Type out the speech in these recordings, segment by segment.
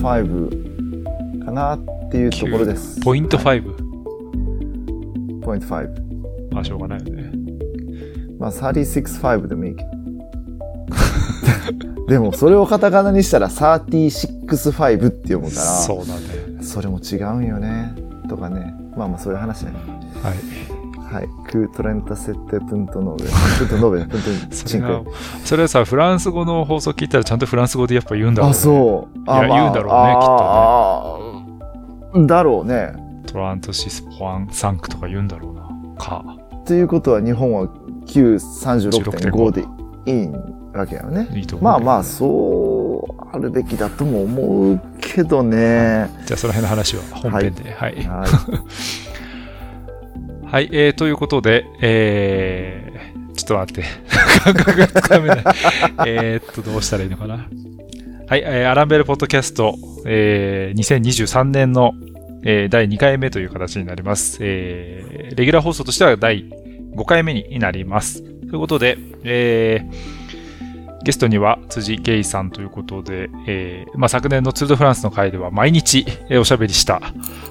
36.5かなっていうところです。ポイント5。ポイント5。まあ、しょうがないよね。まあ、36.5でもいいけど。でも、それをカタカナにしたら36.5って読むから、そうだね。それも違うんよね。とかね。まあまあ、そういう話ね。はい。はい。クートレンタセッテプントノーベ。プントノーベ、それそれはさ、フランス語の放送聞いたらちゃんとフランス語でやっぱ言うんだろう、あ、ね。そう。あいや言うんだろうねきっとねだろうね。トラントシスポアンサンクとか言うんだろうな。か。ということは日本は936.5でいいわけやよね。いいと思う。まあまあ、そうあるべきだとも思うけどね。じゃあその辺の話は本編で。はい。ははい、えー、ということで、えー、ちょっと待って。感覚がつかめない。えーっと、どうしたらいいのかな。はい、えーアランベルポッドキャスト、えー、2023年の、えー第2回目という形になります。えー、レギュラー放送としては第5回目になります。ということで、えー、ゲストには辻圭さんということで、えーまあ、昨年のツール・ド・フランスの回では毎日えーおしゃべりした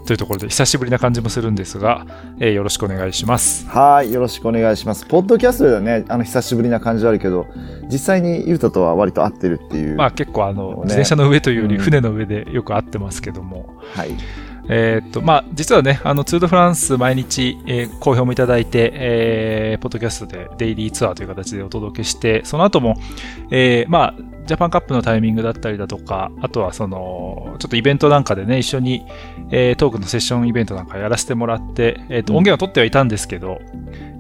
というところで久しぶりな感じもするんですが、えーよろしくお願いします。い。はい。よろしくお願いします。ポッドキャストではね、あの、久しぶりな感じはあるけど、実際にゆうたとは割と合ってるっていう。まあ結構あの、ね自転車の上というよりうん船の上でよく会ってますけども、はい。えーっと、まあ実はね、あの、ツール・ド・フランス毎日、えー好評もいただいて、えーポッドキャストでデイリーツアーという形でお届けして、その後も、えーまあ、ジャパンカップのタイミングだったりだとか、あとはその、ちょっとイベントなんかでね、一緒に、えートークのセッションイベントなんかやらせてもらって、えーっと、うん。音源を取ってはいたんですけど、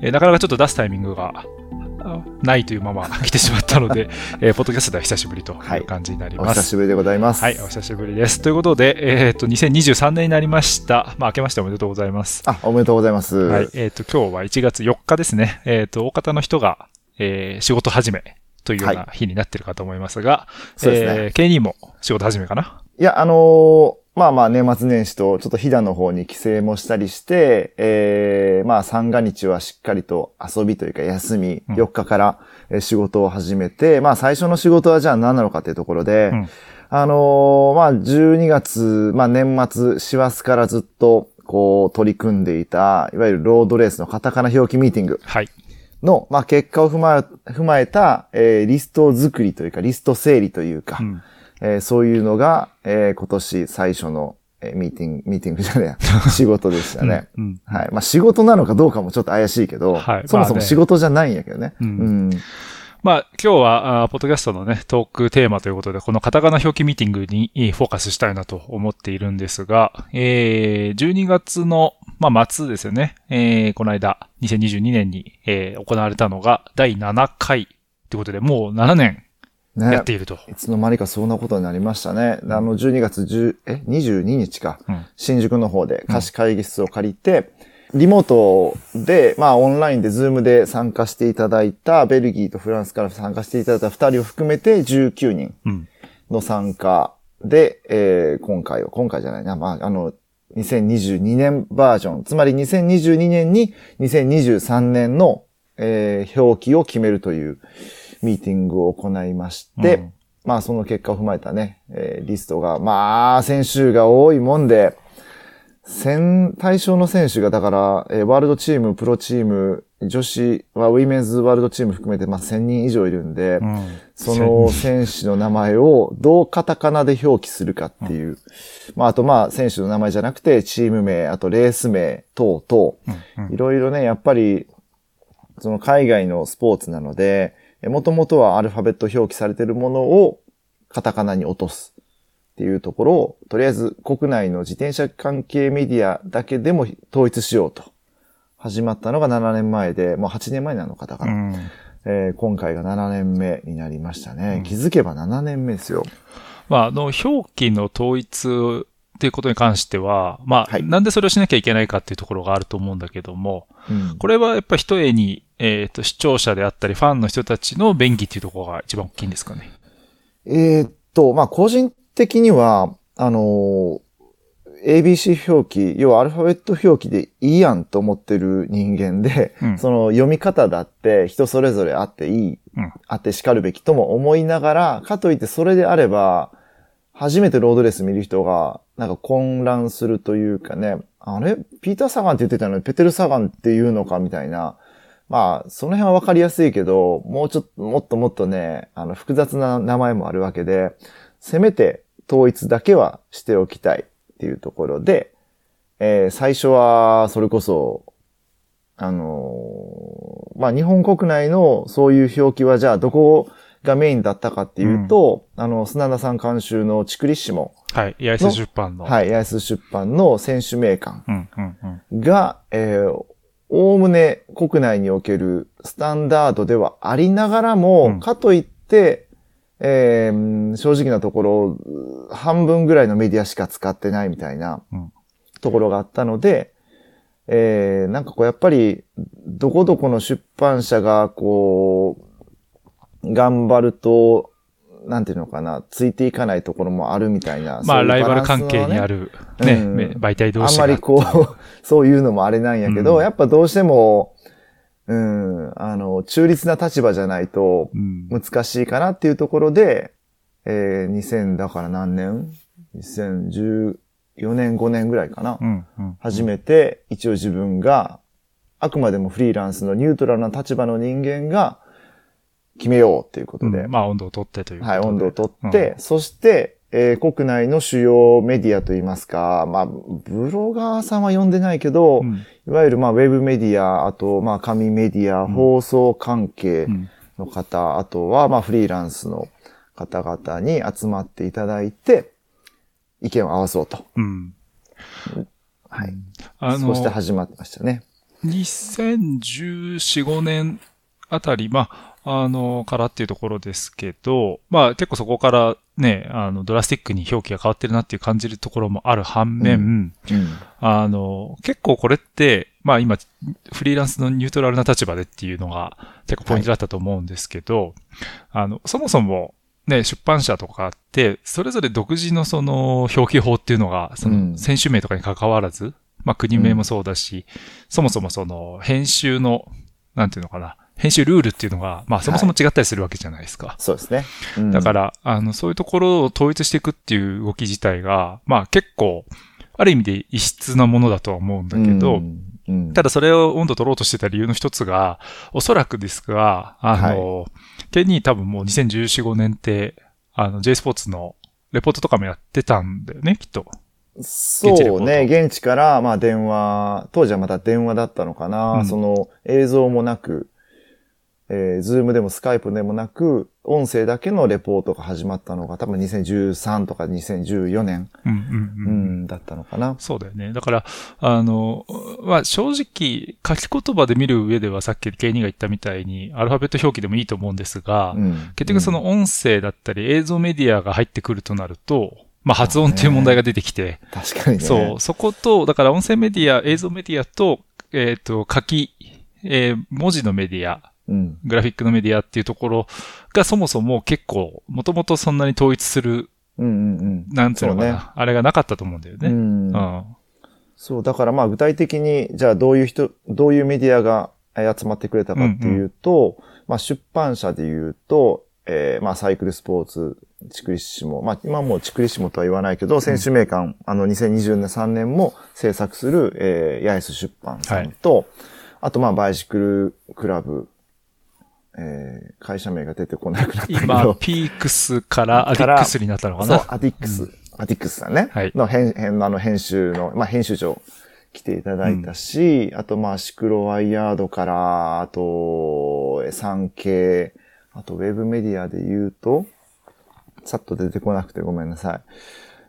えーなかなかちょっと出すタイミングがあないというまま来てしまったので、えーポッドキャストでは久しぶりという感じになります。お久しぶりでございます。はい、お久しぶりです。ということで、えっ、と、2023年になりました。まあ、明けましておめでとうございます。あ、おめでとうございます。はい、えっ、と、今日は1月4日ですね。えっ、と、大方の人が、えー仕事始めというような日になってるかと思いますが、そうですねえー、K2 も仕事始めかな？いや、あのーまあまあ年末年始とちょっと飛騨の方に帰省もしたりして、えー、まあ三が日はしっかりと遊びというか休み、うん4日からえー仕事を始めて、まあ最初の仕事はじゃあ何なのかというところで、うんあのーまあ12月、まあ年末、師走からずっとこう取り組んでいた、いわゆるロードレースのカタカナ表記ミーティングはい。の、まあ結果を踏まえ踏まえた、えーリスト作りというか、リスト整理というか、うん。えーそういうのが、えー今年最初の、えーミーティング、ミーティングじゃねえや、仕事でしたね。うん。はい。まあ仕事なのかどうかもちょっと怪しいけど、はいそもそもまあね仕事じゃないんやけどね。うんうんまあ、今日は、あーポッドキャストのね、トークテーマということで、このカタカナ表記ミーティングにえーフォーカスしたいなと思っているんですが、えー、12月の、まあ、末ですよね。えー、この間、2022年に、えー行われたのが、第7回ということで、もう7年ねやっていると。いつの間にかそんなことになりましたね。あの、12月10、え、22日か。うん新宿の方で貸し会議室を借りて、リモートで、まあオンラインでズームで参加していただいた、ベルギーとフランスから参加していただいた2人を含めて19人うん。の参加で、えー今回は、今回じゃないな、まあ、あの、2022年バージョン、つまり2022年に2023年の、えー表記を決めるというミーティングを行いまして、うんまあその結果を踏まえたね、えーリストが、まあ、選手が多いもんで、戦、対象の選手が、だから、えーワールドチーム、プロチーム、女子はウィメンズワールドチーム含めて、まあ1000人以上いるんで、うん。その選手の名前をどうカタカナで表記するかっていう。まあ、あとまあ、選手の名前じゃなくて、チーム名、あとレース名等々、うんうんいろいろね、やっぱり、その海外のスポーツなので、もともとはアルファベット表記されているものをカタカナに落とすっていうところを、とりあえず国内の自転車関係メディアだけでも統一しようと。始まったのが7年前で、もう8年前なのかだから、うん。えー今回が7年目になりましたね。気づけば7年目ですよ。まあ、あの、表記の統一っていうことに関しては、まあ、はい。なんでそれをしなきゃいけないかっていうところがあると思うんだけども、うん。これはやっぱ一重に、えっ、と、視聴者であったり、ファンの人たちの便宜っていうところが一番大きいんですかね？えーっと、まあ、個人的には、あのー ABC 表記、要はアルファベット表記でいいやんと思ってる人間で、うん。その読み方だって人それぞれあっていい、うん。あって叱るべきとも思いながら、かといってそれであれば、初めてロードレース見る人が、なんか混乱するというかね、あれ？ピーター・サガンって言ってたのにペテル・サガンっていうのかみたいな。まあ、その辺はわかりやすいけど、もうちょっと、もっともっとね、あの、複雑な名前もあるわけで、せめて統一だけはしておきたいっていうところで、えー最初は、それこそ、あのーまあ、日本国内のそういう表記はじゃあどこをがメインだったかっていうと、あの、砂田さん監修のチクリッシモ、はい。八重洲出版の。い。はい、八重洲出版の選手名鑑うん、うん、うん。が、えー、おおむね国内におけるスタンダードではありながらも、うんかといって、えー正直なところ、半分ぐらいのメディアしか使ってないみたいなうんところがあったので、えーなんかこうやっぱり、どこどこの出版社がこう、頑張ると、なんていうのかな、ついていかないところもあるみたいな。まあ、ライバル関係にある。る、ね、うんめ媒体同あん士が。まりこう、そういうのもあれなんやけど、うんやっぱどうしても、うん、あの、中立な立場じゃないとうん。難しいかなっていうところで、えー、2000だから何年 ?2014 年5年ぐらいかな。うん、うん。初めて一応自分が、あくまでもフリーランスのニュートラルな立場の人間が決めようっていうことで、うんまあ、温度を取ってという。はい、温度をとって、そして、えー国内の主要メディアといいますか、まあ、ブロガーさんは読んでないけど、うん、いわゆる、まあ、ウェブメディア、あと、まあ、紙メディア、ん放送関係うん。の方、あとは、まあ、フリーランスの方々に集まっていただいて、意見を合わそうと。うん。はい。あの、そして始まってましたね。2014、5年あたり、まあ、あの、からっていうところですけど、まあ結構そこからね、あの、ドラスティックに表記が変わってるなっていう感じるところもある反面、うん。あの、結構これって、まあ今、フリーランスのニュートラルな立場でっていうのが結構ポイントだったと思うんですけど、あの、そもそもね、出版社とかって、それぞれ独自のその表記法っていうのが、そうんの選手名とかに関わらず、まあ国名もそうだし、そもそもその編集の、なんていうのかな、編集ルールっていうのが、まあそもそも違ったりするわけじゃないですか。そうですね。うん。だから、あの、そういうところを統一していくっていう動き自体が、まあ結構、ある意味で異質なものだとは思うんだけど、うん。うん。ただそれを温度取ろうとしてた理由の一つが、おそらくですが、あの、ケニー多分もう2014、5年って、あの、J スポーツのレポートとかもやってたんだよね、きっと。そうね、現地から、まあ電話、当時はまだ電話だったのかな、うん。その映像もなく、えー、ズームでもスカイプでもなく、音声だけのレポートが始まったのが多分2013とか2014年、うんうんううん。ん、だったのかな。そうだよね。だから、あの、まあ、正直、書き言葉で見る上ではさっきケニーが言ったみたいに、アルファベット表記でもいいと思うんですが、うん結局その音声だったり映像メディアが入ってくるとなると、まあ発音っていう問題が出てきて、確かにね。そう、そこと、だから音声メディア、映像メディアと、えっ、と、書き、えー文字のメディア、うん。グラフィックのメディアっていうところがそもそも結構、もともとそんなに統一する、うんうんうん。なんていうのかな、ねあれがなかったと思うんだよね。ううん。ん。そう、だからまあ具体的に、じゃあどういう人、どういうメディアがえー集まってくれたかっていうと、まあ出版社で言うと、えーまあサイクルスポーツ、チクリッシモ、まあ今もうチクリッシモとは言わないけど、選手名鑑、あの2023年も制作する、えー、ヤエス出版さんと、あとまあバイシクルクラブ、えー会社名が出てこなくなったけど、今、ピークスからアディックスになったのかそうな。、アディックス、アディックスさんね。はい。の編、編、あの、編集の、まあ、編集長来ていただいたし、あと、まあ、シクロワイヤードから、あと、え産経、あと、ウェブメディアで言うと、さっと出てこなくてごめんなさい。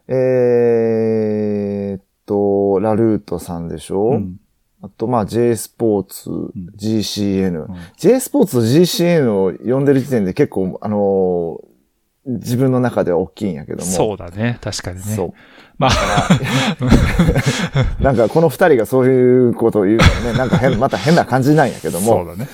えーっと、ラルートさんでしょ、うんあと、まあ、J スポーツ、GCN、ん J スポーツと GCN を読んでる時点で結構、あのー自分の中では大きいんやけども。そうだね。確かにね。そう。まあ、なんかこの二人がそういうことを言うからね、なんか変、また変な感じなんやけども。そうだね。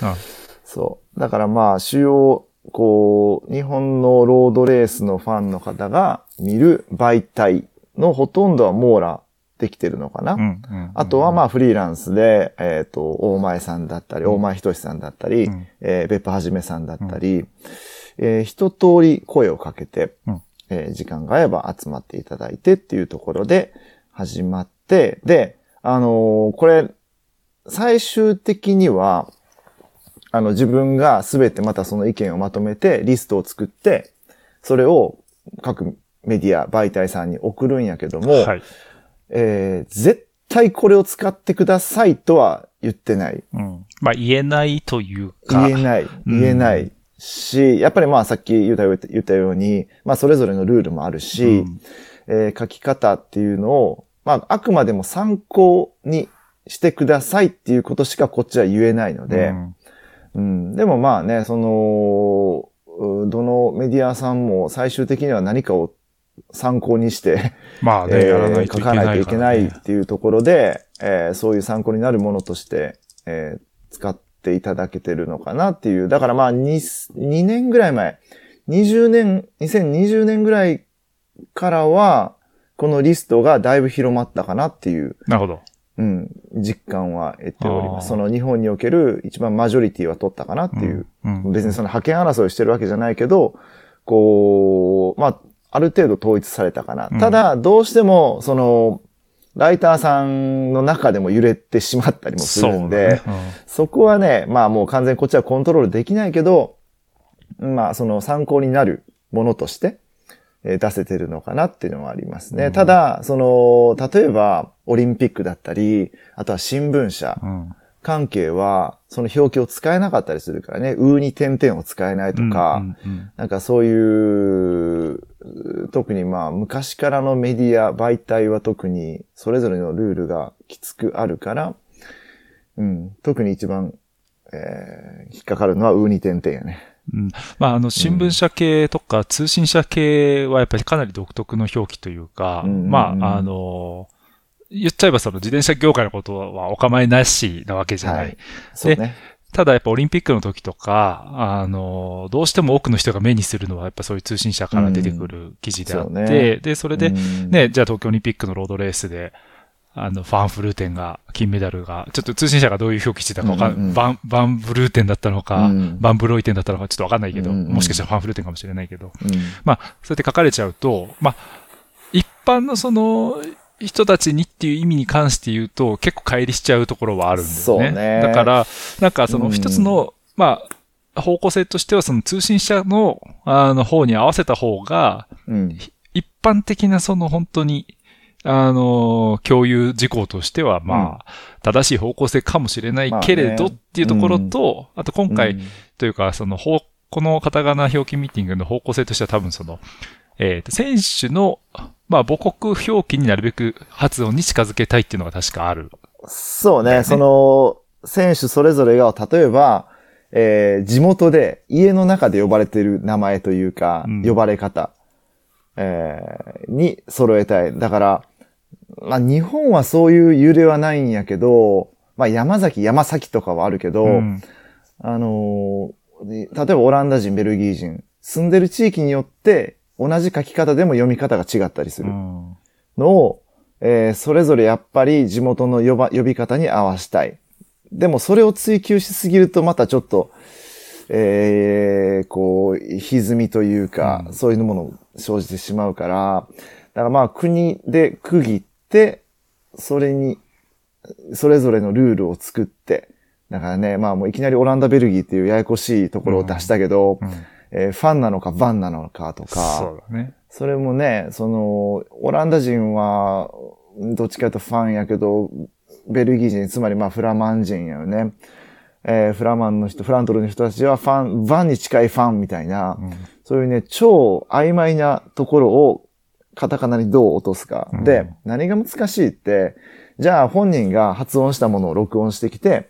そう。だからまあ、主要、こう、日本のロードレースのファンの方が見る媒体のほとんどは網羅できてるのかな？うん。うん。うんあとはまあフリーランスで、えっ、と、大前さんだったり、大前仁さんだったり、うんえー別府はじめさんだったり、えー一通り声をかけて、うんえー時間が合えば集まっていただいてっていうところで始まって、で、あのーこれ、最終的には、あの、自分がすべてまたその意見をまとめて、リストを作って、それを各メディア、媒体さんに送るんやけども、はい。えー絶対これを使ってくださいとは言ってない。うん。まあ、言えないというか。言えない。うん言えないし、やっぱりまあさっき言ったよ言ったように、まあそれぞれのルールもあるし、うんえー書き方っていうのを、まああくまでも参考にしてくださいっていうことしかこっちは言えないので、うんうん、でもまあね、その、うどのメディアさんも最終的には何かを参考にして、まあね、えーね。書かないといけないっていうところで、えーそういう参考になるものとして、えー使っていただけてるのかなっていう。だからまあ 2, 2年ぐらい前、20年、2020年ぐらいからは、このリストがだいぶ広まったかなっていう、なるほど。うん、実感は得ております。その日本における一番マジョリティは取ったかなっていう。うん。うん別にその派遣争いをしてるわけじゃないけど、こう、まあ、ある程度統一されたかな。うん。ただ、どうしても、その、ライターさんの中でも揺れてしまったりもするんで、そうだねそこはね、まあもう完全にこっちはコントロールできないけど、まあその参考になるものとして、えー出せてるのかなっていうのはありますね。うん。ただ、その、例えばオリンピックだったり、あとは新聞社。うんうん関係は、その表記を使えなかったりするからね、うに点々を使えないとか、うんうんなんかそういう、特にまあ昔からのメディア、媒体は特にそれぞれのルールがきつくあるから、うん、特に一番、えー引っかかるのはウーニ点々やね。うん。まあ、あの、新聞社系とか通信社系はやっぱりかなり独特の表記というか、うんうんうん。まあ、あの、言っちゃえばその自転車業界のことはお構いなしなわけじゃない。はい。そうね。ただやっぱオリンピックの時とか、あの、どうしても多くの人が目にするのはやっぱそういう通信社から出てくる記事であって、うん。ね。で、それで、うん。ね、じゃあ東京オリンピックのロードレースで、あの、ファンフルーテンが、金メダルが、ちょっと通信社がどういう表記してたかわかん、うんうんうん。バン、バンブルーテンだったのか、うん。バンブロイテンだったのかちょっとわかんないけど、うん。うんもしかしたらファンフルーテンかもしれないけど、うん。まあ、そうやって書かれちゃうと、まあ、一般のその、人たちにっていう意味に関して言うと、結構乖離しちゃうところはあるんだよね。ね。だから、なんかそのうん一つの、まあ、方向性としてはその通信社の、あの方に合わせた方が、うん。一般的なその本当に、あの、共有事項としては、まあ、正しい方向性かもしれないけれどっていうところと、あと今回、うん。というか、その、ほうこのカタカナ表記ミーティングの方向性としては多分その、えっ、と、選手の、まあ、母国表記になるべく発音に近づけたいっていうのが確かある。そうね、その、選手それぞれが、例えば、えー地元で、家の中で呼ばれている名前というか、うん呼ばれ方、えーに揃えたい。だから、まあ日本はそういう揺れはないんやけど、まあ山崎、山崎とかはあるけど、うんあのー例えばオランダ人、ベルギー人、住んでる地域によって同じ書き方でも読み方が違ったりする。うん。のを、えーそれぞれやっぱり地元の呼ば呼び方に合わしたい。でもそれを追求しすぎるとまたちょっと、えーこう、歪みというか、うん。そういうものを生じてしまうから、だからまあ国で区切って、それに、それぞれのルールを作って、だからね、まあもういきなりオランダ、ベルギーっていうややこしいところを出したけど、うんえーファンなのかバンなのかとか、そうだね。それもね、その、オランダ人は、どっちかとファンやけど、ベルギー人、つまりまあフラマン人やよね。えーフラマンの人、フラントルの人たちはファン、バンに近いファンみたいな、うんそういうね、超曖昧なところをカタカナにどう落とすか。うんで、何が難しいって、じゃあ本人が発音したものを録音してきて、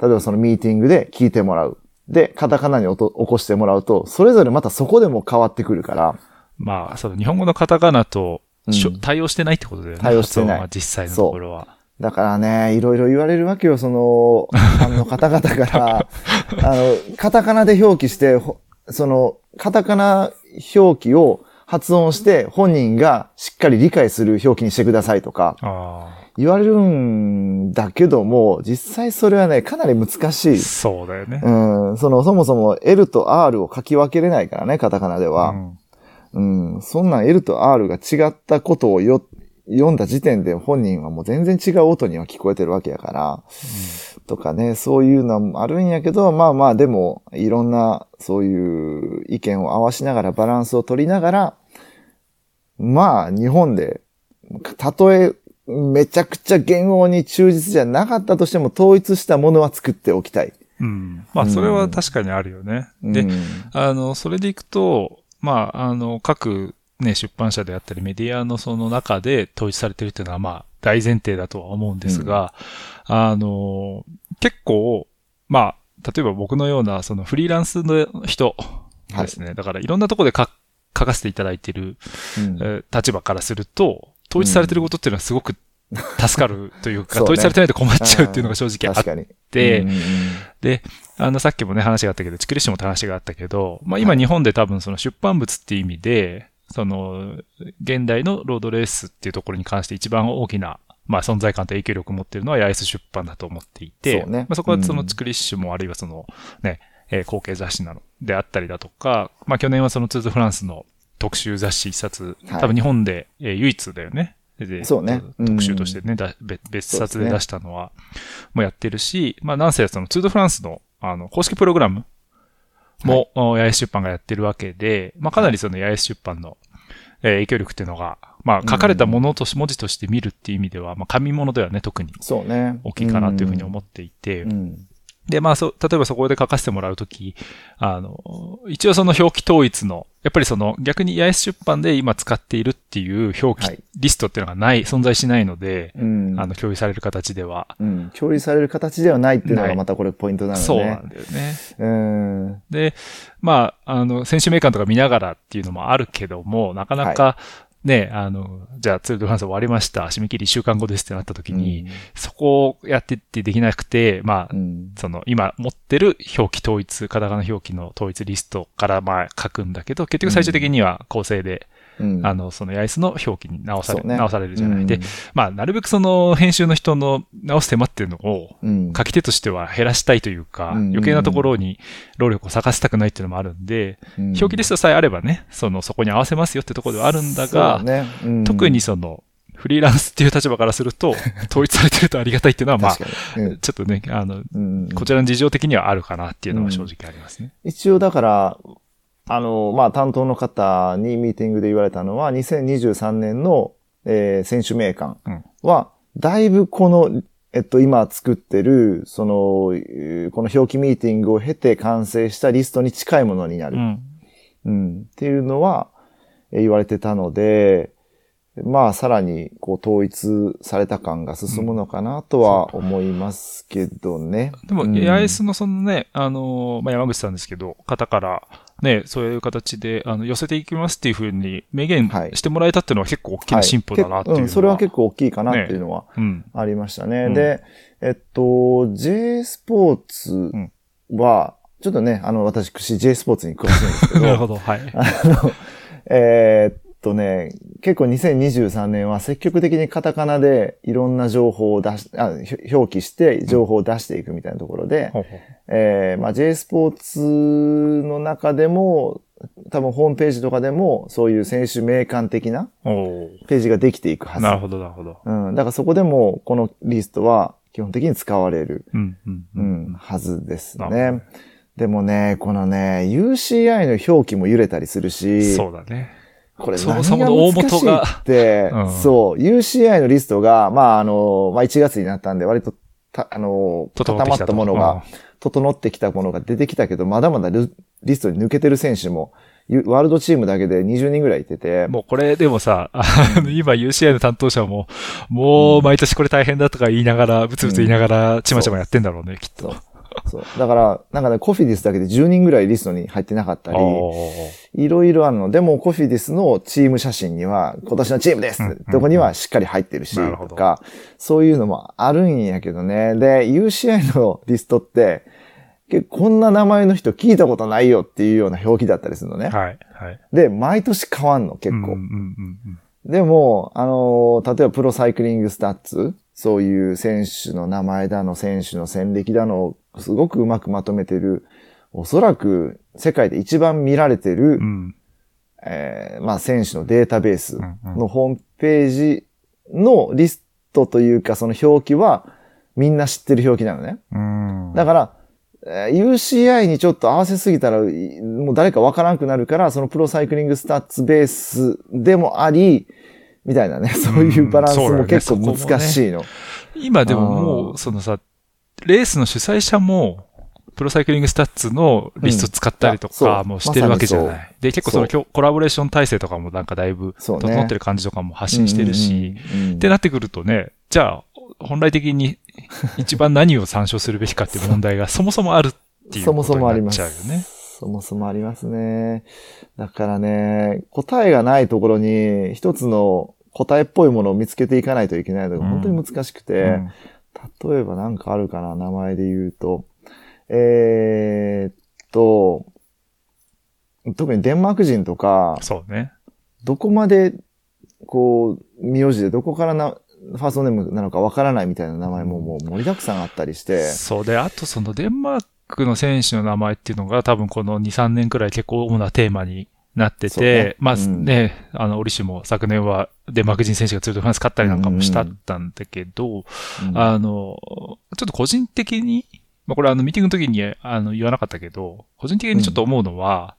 例えばそのミーティングで聞いてもらう。で、カタカナに起こしてもらうと、それぞれまたそこでも変わってくるから、まあ、その日本語のカタカナと、うん。対応してないってことだよね。対応してない。実際のところは。だからね、いろいろ言われるわけよ、その、ファンの方々から、あの、カタカナで表記して、ほその、カタカナ表記を発音して、本人がしっかり理解する表記にしてくださいとか、あ言われるんだけども、実際それはね、かなり難しあ。い。そうだよね。うん、その、そもそも L と R を書き分けれないからね、カタカナでは。うんうん。そんなん L と R が違ったことをよ読んだ時点で本人はもう全然違う音には聞こえてるわけやから、とかね、そういうのもあるんやけど、まあまあでも、いろんなそういう意見を合わしながらバランスを取りながら、まあ日本で、たとえめちゃくちゃ言語に忠実じゃなかったとしても統一したものは作っておきたい。うん。まあ、それは確かにあるよね。で、うんあの、それでいくと、まあ、あの、各ね、出版社であったりメディアのその中で統一されてるっていうのは、まあ、大前提だとは思うんですが、あの、結構、まあ、例えば僕のような、そのフリーランスの人ですね。だから、いろんなところで書書かせていただいている、うんえー立場からすると、統一されてることっていうのはすごく助かるというか、そうね。統一されてないと困っちゃうっていうのが正直あっ。て、うんうんうんで、あの、さっきもね、話があったけど、チクリッシュも話があったけど、まあ今はい。日本で多分その出版物っていう意味で、その、現代のロードレースっていうところに関して一番大きな、まあ存在感と影響力を持っているのは八重洲出版だと思っていて、そうね。まあそこはそのうん。チクリッシュもあるいはその、ね、えー後継雑誌なのであったりだとか、まあ去年はそのツーズフランスの特集雑誌一冊、はい。多分日本で、えー唯一だよね。でそうね。うん。特集としてね、だ別別冊で出したのは、もやってるし、まあなんせそのツードフランスの、あの、公式プログラムも、お八重洲出版がやってるわけで、まあかなりその八重洲出版の、えー影響力っていうのが、まあ書かれたものとし、文字として見るっていう意味では、まあ紙物ではね、特にそうね。大きいかなというふうに思っていて、うん。で、まあ、そう、例えばそこで書かせてもらうとき、あの、一応その表記統一の、やっぱりその逆に八重洲出版で今使っているっていう表記はいリストっていうのがない、存在しないので、うん。あの、共有される形では。うん。共有される形ではないっていうのがまたこれポイントなのね。そうなんだよね。うん。で、まあ、あの、選手名鑑とか見ながらっていうのもあるけども、なかなか、ね、あの、じゃあツールドフランス終わりました。締め切り1週間後ですってなった時に、そこをやってってできなくて、まあ、うん。その今持ってる表記統一、カタカナ表記の統一リストからまあ書くんだけど、結局最終的には構成で、うん。あの、その八重洲の表記に直され、ね。直されるじゃない。うん。で、まあ、なるべくその編集の人の直す手間っていうのを、うん。書き手としては減らしたいというか、うん。余計なところに労力を割かせたくないっていうのもあるんで、うん。表記リストさえあればね、その、そこに合わせますよってところではあるんだが、ね。うん。特にその、フリーランスっていう立場からすると、統一されてるとありがたいっていうのは、まあ、うん。ちょっとね、あの、うん。こちらの事情的にはあるかなっていうのは正直ありますね。一応だから、あの、まあ、担当の方にミーティングで言われたのは、2023年の、えー選手名鑑は、だいぶこの、えっと、今作ってる、その、えーこの表記ミーティングを経て完成したリストに近いものになる。うん。うん。っていうのは、えー言われてたので、まあ、さらに、こう、統一された感が進むのかなとは思いますけどね。でも、うん AIS のそのね、あの、まあ、山口さんですけど、方から、ね、そういう形で、あの、寄せていきますっていうふうに明言はいしてもらえたっていうのは結構大きな進歩だなっていうのは、はいけうん、それは結構大きいかなっていうのはうん。ありましたね。うんで、えっと、J スポーツは、ちょっとね、あの、私、J スポーツに詳しいんですけど、なるほど、はい。あの、えーっとね、結構2023年は積極的にカタカナでいろんな情報を出し、あひ表記して情報を出していくみたいなところで、ほうほうえーまあ J スポーツの中でも、多分ホームページとかでもそういう選手名鑑的なページができていくはず。なるほど、なるほど。うん。だからそこでもこのリストは基本的に使われる、うん、うん、ううんん。はずですね。でもね、このね、UCI の表記も揺れたりするし、そうだね。これそも何がそもの大難しい元がって、うん。そう、UCI のリストが、まあ、あの、まあ、1月になったんで、割と、た、あの、固まったものが、整ってきたものが出てきたけど、まだまだルリストに抜けてる選手も、ゆワールドチームだけで20人ぐらいいてて。うん、もうこれでもさ、あの今 UCI の担当者も、もう毎年これ大変だとか言いながら、ブツブツ言いながら、ちまちまやってんだろうね、きっと。そう。だから、なんかね、コフィディスだけで10人ぐらいリストに入ってなかったり、いろいろあるの。でも、コフィディスのチーム写真には、今年のチームですうんとこにはしっかり入ってるし、とか、そういうのもあるんやけどね。で、UCI のリストって、結構こんな名前の人聞いたことないよっていうような表記だったりするのね。はい、はい。で、毎年変わんの、結構。うん、うん、うんでも、あのー例えばプロサイクリングスタッツ、そういう選手の名前だの、選手の戦歴だのをすごくうまくまとめてる、おそらく世界で一番見られてる、うん。うん。えーまあ選手のデータベースのホームページのリストというかその表記はみんな知ってる表記なのね。うん。だから、えー UCI にちょっと合わせすぎたら、いもう誰かわからなくなるから、そのプロサイクリングスタッツベースでもあり、みたいなね、そういうバランスも結構難しいの。今でももあう、そのさ、レースの主催者も、プロサイクリングスタッツのリスト使ったりとかもしてるわけじゃない。で、結構そのそコラボレーション体制とかもなんかだいぶ整ってる感じとかも発信してるし、うんうんうんってなってくるとね、じゃあ、本来的に一番何を参照するべきかっていう問題が そもそもあるっていうそもことになっそもあります。ちゃうよね。そもそもありますね。だからね、答えがないところに一つの答えっぽいものを見つけていかないといけないのがうん本当に難しくて、うん例えばなんかあるかな、名前で言うと。えーっと、特にデンマーク人とか、そうね。どこまで、こう、名字でどこからな、ファーストネームなのかわからないみたいな名前ももう盛りだくさんあったりして、そうで、あとそのデンマークの選手の名前っていうのが多分この2、3年くらい結構主なテーマになってて、まあうん。ね、あの、オリシも昨年はデンマーク人選手がツールドフランス勝ったりなんかもしたったんだけど、うん。あの、ちょっと個人的に、まあこれあのミーティングの時にあの言わなかったけど、個人的にちょっと思うのは、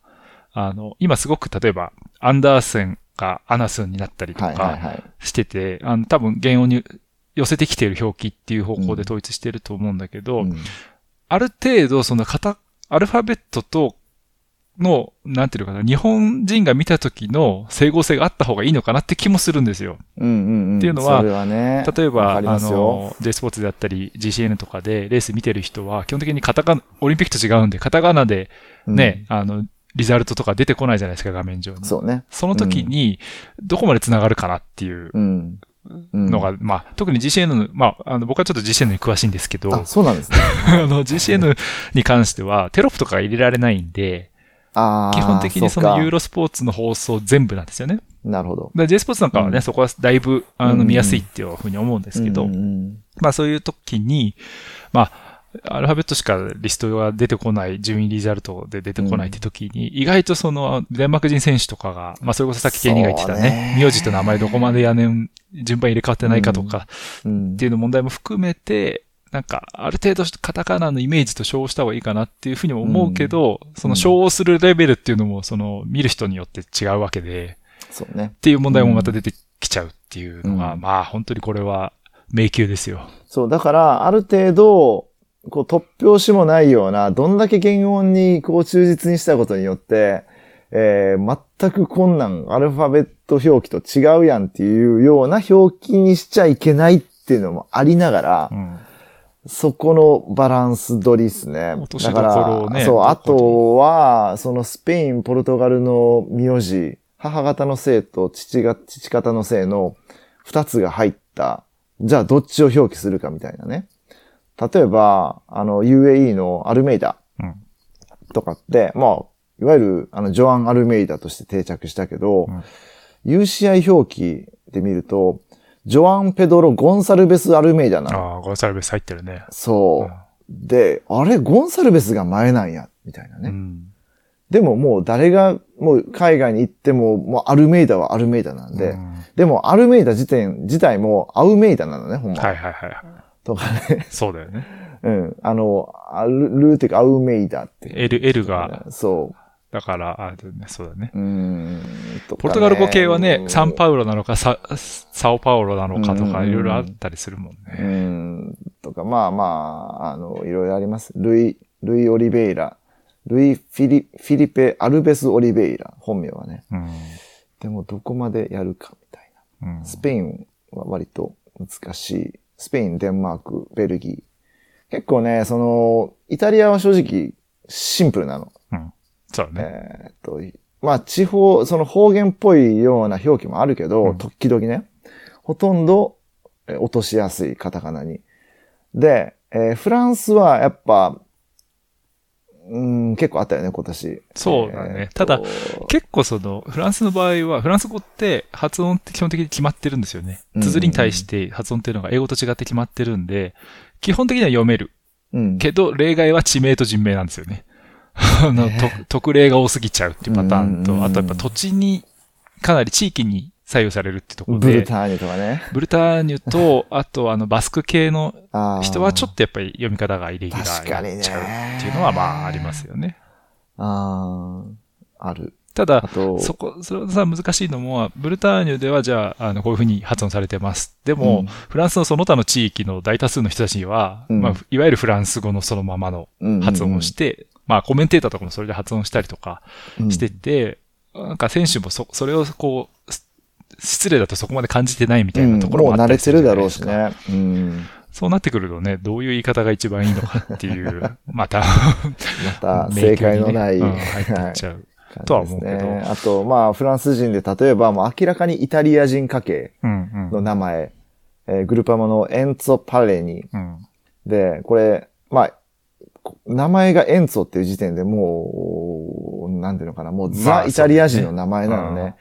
あの、今すごく例えばアンダーセンがアナスンになったりとかはい。してて、あの多分原音に寄せてきている表記っていう方向で統一してると思うんだけど、うん。ある程度その型、アルファベットとの、なんていうのかな、日本人が見た時の整合性があった方がいいのかなって気もするんですよ。うんうんうん。っていうのははね、例えば、あの、J スポーツであったり、GCN とかでレース見てる人は、基本的にカタカナ、オリンピックと違うんで、カタカナでね、あの、リザルトとか出てこないじゃないですか、画面上に。うんそうね。その時に、どこまで繋がるかなっていううん。うんのが、まあ、特に GCN の、まあ、あの、僕はちょっと GCN に詳しいんですけど、あ、そうなんですね。あの、GCN に関しては、テロップとか入れられないんで。基本的にそのユーロスポーツの放送全部なんですよね。なるほど。で J スポーツなんかはね、うん。そこはだいぶ、あの、うん。見やすいっていうふうに思うんですけど、うんうんまあそういう時に、まあ、アルファベットしかリストが出てこない、順位リザルトで出てこないって時に、意外とその、デンマーク人選手とかが、まあそれこそさっきケニーが言ってたねね、名字と名前どこまでやねん、順番入れ替わってないかとかうん。っていうの問題も含めて、なんか、ある程度カタカナのイメージと称した方がいいかなっていうふうにも思うけど、その称するレベルっていうのも、その、見る人によって違うわけで、そうね。っていう問題もまた出てきちゃうっていうのが、うんまあ本当にこれは迷宮ですよ。そう、だから、ある程度、こう、突拍子もないような、どんだけ原音に、こう、忠実にしたことによって、えー、全く困難、アルファベット表記と違うやんっていうような表記にしちゃいけないっていうのもありながら、うん。そこのバランス取りですね。落としだかどころをねら、そう、あとは、そのスペイン、ポルトガルの名字、母方の姓と父が、父方の姓の二つが入った、じゃあどっちを表記するかみたいなね。例えば、あの、UAE のアルメイダうん。とかって、まあ、いわゆる、あの、ジョアン・アルメイダとして定着したけど、うん UCI 表記で見ると、ジョアン・ペドロ・ゴンサルベス・アルメイダなの。ああ、ゴンサルベス入ってるね。そう。で、あれ、ゴンサルベスが前なんや、みたいなね。うん。でももう誰が、もう海外に行っても、もうアルメイダはアルメイダなんで、うんでもアルメイダ自体、自体もアウメイダなのね、ほんま。はいはいはい。とかね。そうだよね。うん。あの、アルルーっていうかアウメイダって。L、L が、そだから、あねそうだね。う。ん。ねポルトガル語系はね、サンパウロなのか、サ、サオパウロなのかとか、うんいろいろあったりするもんうね。ん。とか、まあまあ、あの、いろいろあります。ルイ、ルイ・オリベイラ。ルイ・フィリ、フィリペ・アルベス・オリベイラ。本名はね。うん。でもどこまでやるかみたいな。うん。スペインは割と難しい。スペイン、デンマーク、ベルギー。結構ね、その、イタリアは正直シンプルなの。うん。そうだね。えーっと、まあ地方、その方言っぽいような表記もあるけど、うん時々ね、ほとんどえー落としやすいカタカナに。で、えーフランスはやっぱ、うん、結構あったよね、今年。そうだねただ、結構その、フランスの場合は、フランス語って発音って基本的に決まってるんですよね。うん綴りに対して発音っていうのが英語と違って決まってるんで、基本的には読める。うん。けど、例外は地名と人名なんですよね。あの、ねと特例が多すぎちゃうっていうパターンと、あとやっぱ土地に、かなり地域に左右されるってところで、ブルターニュとかね。ブルターニュと、あとあの、バスク系の人はちょっとやっぱり読み方がイレギュラーになっちゃうっていうのはまあありますよね。ああ、ある。ただそこ、それはさ、難しいのも、ブルターニュではじゃあ、あの、こういうふうに発音されてます。でも、うんフランスのその他の地域の大多数の人たちには、うんまあ、いわゆるフランス語のそのままの発音をして、まあ、コメンテーターとかもそれで発音したりとかうんしてて、なんか選手もそ、それをこう、す失礼だとそこまで感じてないみたいなところもあったりすもう慣れてるだろうしか。ね。うん。そうなってくるとね、どういう言い方が一番いいのかっていう、また、また、正解のない、ねうん入っっちゃう。とは思うけどあと、まあ、フランス人で例えば、もう明らかにイタリア人家系うんうんの名前、えーグルパマのエンツォ・パレニうん。で、これ、名前がエンツォっていう時点でもう、なんていうのかな、もうまザ・あイタリア人の名前なのね。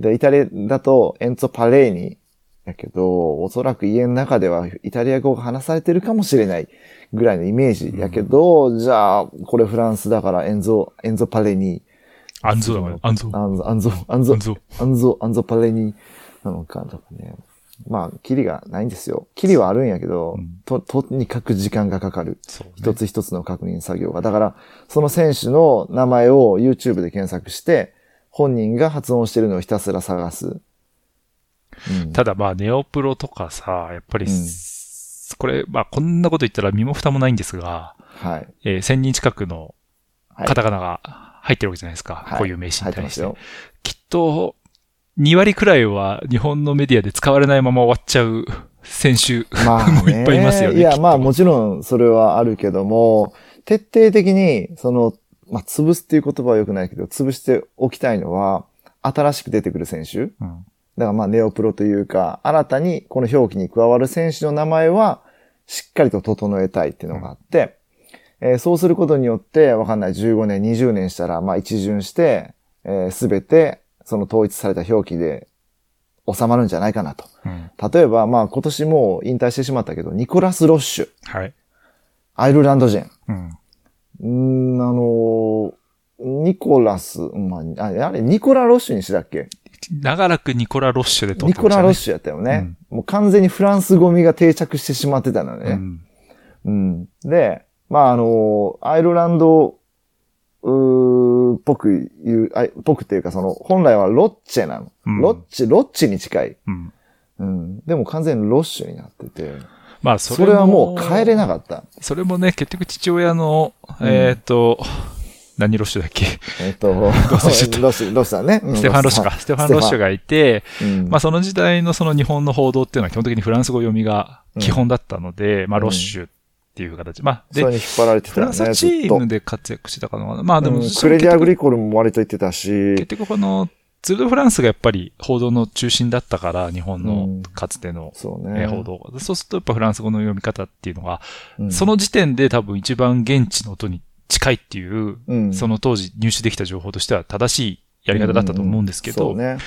で、イタリアだとエンツォ・パレーニやけど、おそらく家の中ではイタリア語が話されてるかもしれないぐらいのイメージやけど、じゃあ、これフランスだからエンゾ、エンゾ・パレニ。アンゾだから、アンゾ。アンゾ、アンゾ、アンゾアン、ゾ。アンゾ、パレニなのかとかね。まあ、キリがないんですよ。キリはあるんやけど、うんと、とにかく時間がかかる。そうね一つ一つの確認作業が。だから、その選手の名前を YouTube で検索して、本人が発音してるのをひたすら探す。うんただまあ、ネオプロとかさ、やっぱり、うんこれ、まあ、こんなこと言ったら身も蓋もないんですが、はい。えー1000人近くのはいカタカナが入ってるわけじゃないですか。はいこういう名詞に対して。入ってますよ。きっと、2割くらいは日本のメディアで使われないまま終わっちゃう選手まあ、もいっぱいいますよね。いや、きっとまあもちろんそれはあるけども、徹底的に、その、まあ、潰すっていう言葉は良くないけど、潰しておきたいのは、新しく出てくる選手。うんだからまあネオプロというか、新たにこの表記に加わる選手の名前は、しっかりと整えたいっていうのがあって、えーそうすることによって、わかんない、15年、20年したら、まあ一巡して、すべて、その統一された表記で収まるんじゃないかなと。うん例えば、まあ今年もう引退してしまったけど、ニコラス・ロッシュ、はい。アイルランド人。うん。ん、あのーニコラス、まあ、ああれ、ニコラ・ロッシュにしたっけ？長らくニコラ・ロッシュで撮っニてましたね。コラ・ロッシュやったよね。もう完全にフランス語味が定着してしまってたのね。うん。うん。で、まあ、あの、アイルランド、っぽく言う、あいぽくっていうか、その、本来はロッチェなの。うんロッチ、ロッチに近い。うん。うん。でも完全にロッシュになってて、まあ、そそれはもう帰れなかった。それもね、結局父親の、うんえっ、と、何ロッシュだっけ、え っと、ロ忘れちゃったッシュ、ロッシュさんね。うんステファン・ロッシュか。ステファン・ロッシュがいて、うんまあその時代のその日本の報道っていうのは基本的にフランス語読みが基本だったので、まあうんロッシュっていう形。まあでそれ、に引っ張られてフたよね、ランスチ。ームで活躍してたかな。まあでも、うんそれクレディアグリコルも割と言ってたし結、局この、ツール・ド・フランスがやっぱり報道の中心だったから、日本うのんかつての、そうね。えー報道が。そうするとやっぱフランス語の読み方っていうのが、うんその時点で多分一番現地の音に近いっていう、うんその当時入手できた情報としては正しいやり方だったと思うんですけど、そうね。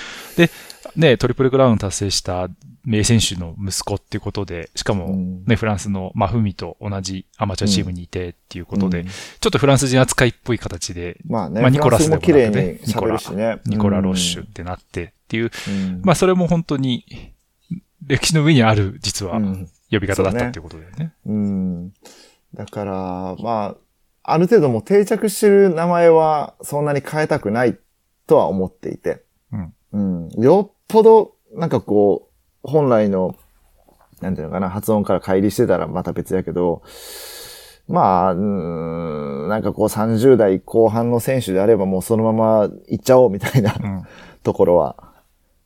ね、トリプルクラウン達成した名選手の息子っていうことで、しかもうんね、フランスのマフミと同じアマチュアチームにいてっていうことで、うんちょっとフランス人扱いっぽい形で、まあね、まあニコラスでもなくね喋るしね。ニコラ・ロッシュってなってっていう、うん。まあそれも本当に歴史の上にある実はうん呼び方だったっていうことだよね。うん。だから、まあ、ある程度もう定着してる名前はそんなに変えたくないとは思っていて。うん。うん。よっぽど、なんかこう、本来の、なんていうのかな、発音から乖離してたらまた別やけど、まあ、うーん、なんかこう30代後半の選手であればもうそのまま行っちゃおうみたいなうん。ところは、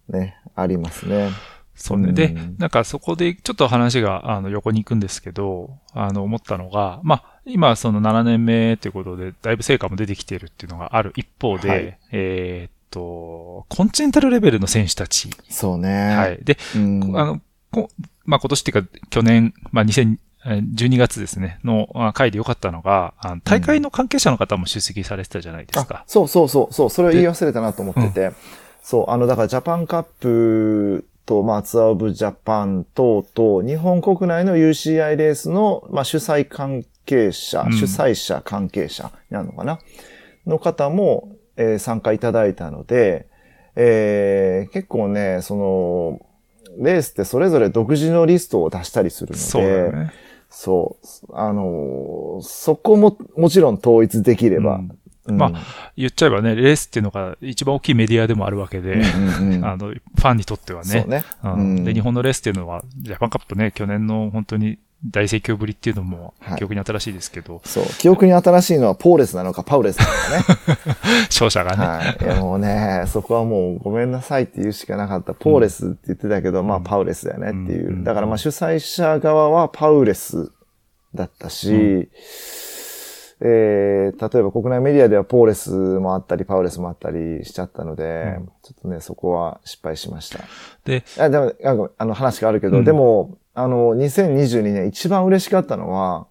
ね、ありますね。そうね。うんで、なんかそこでちょっと話があの横に行くんですけど、あの思ったのが、まあ今その7年目ということでだいぶ成果も出てきているっていうのがある一方で、はいえーっと、コンチネンタルレベルの選手たち。そうね。はい。で、うん。あの、こまあ今年っていうか去年、まあ2000、えー12月ですね、のあ回で良かったのが、あの大会の関係者の方も出席されてたじゃないですあか。そうそうそう、そう、それを言い忘れたなと思ってて、そう、あの、だからジャパンカップと、まあ、ツアーオブジャパン等々、日本国内の UCI レースの、まあ、主催関係者、うん主催者関係者になるのかな？の方も、えー参加いただいたので、えー結構ね、その、レースってそれぞれ独自のリストを出したりするので、そうね。そう。あのーそこももちろん統一できれば。ま言っちゃえばね、レースっていうのが一番大きいメディアでもあるわけで、あの、ファンにとってはね。そうね。うんうんで、日本のレースっていうのは、ジャパンカップね、去年の本当に大盛況ぶりっていうのもはい記憶に新しいですけど、そう。記憶に新しいのはポーレスなのかパウレスなのかね。勝者がね、はい。いやもうね、そこはもうごめんなさいって言うしかなかった。ポーレスって言ってたけど、まあパウレスだよねっていう。うんだからまあ主催者側はパウレスだったし、えー、例えば国内メディアではポーレスもあったり、パウレスもあったりしちゃったので、うんちょっとね、そこは失敗しました。で、あ、でも、あの話があるけど、うんでも、あの、2022年一番嬉しかったのは、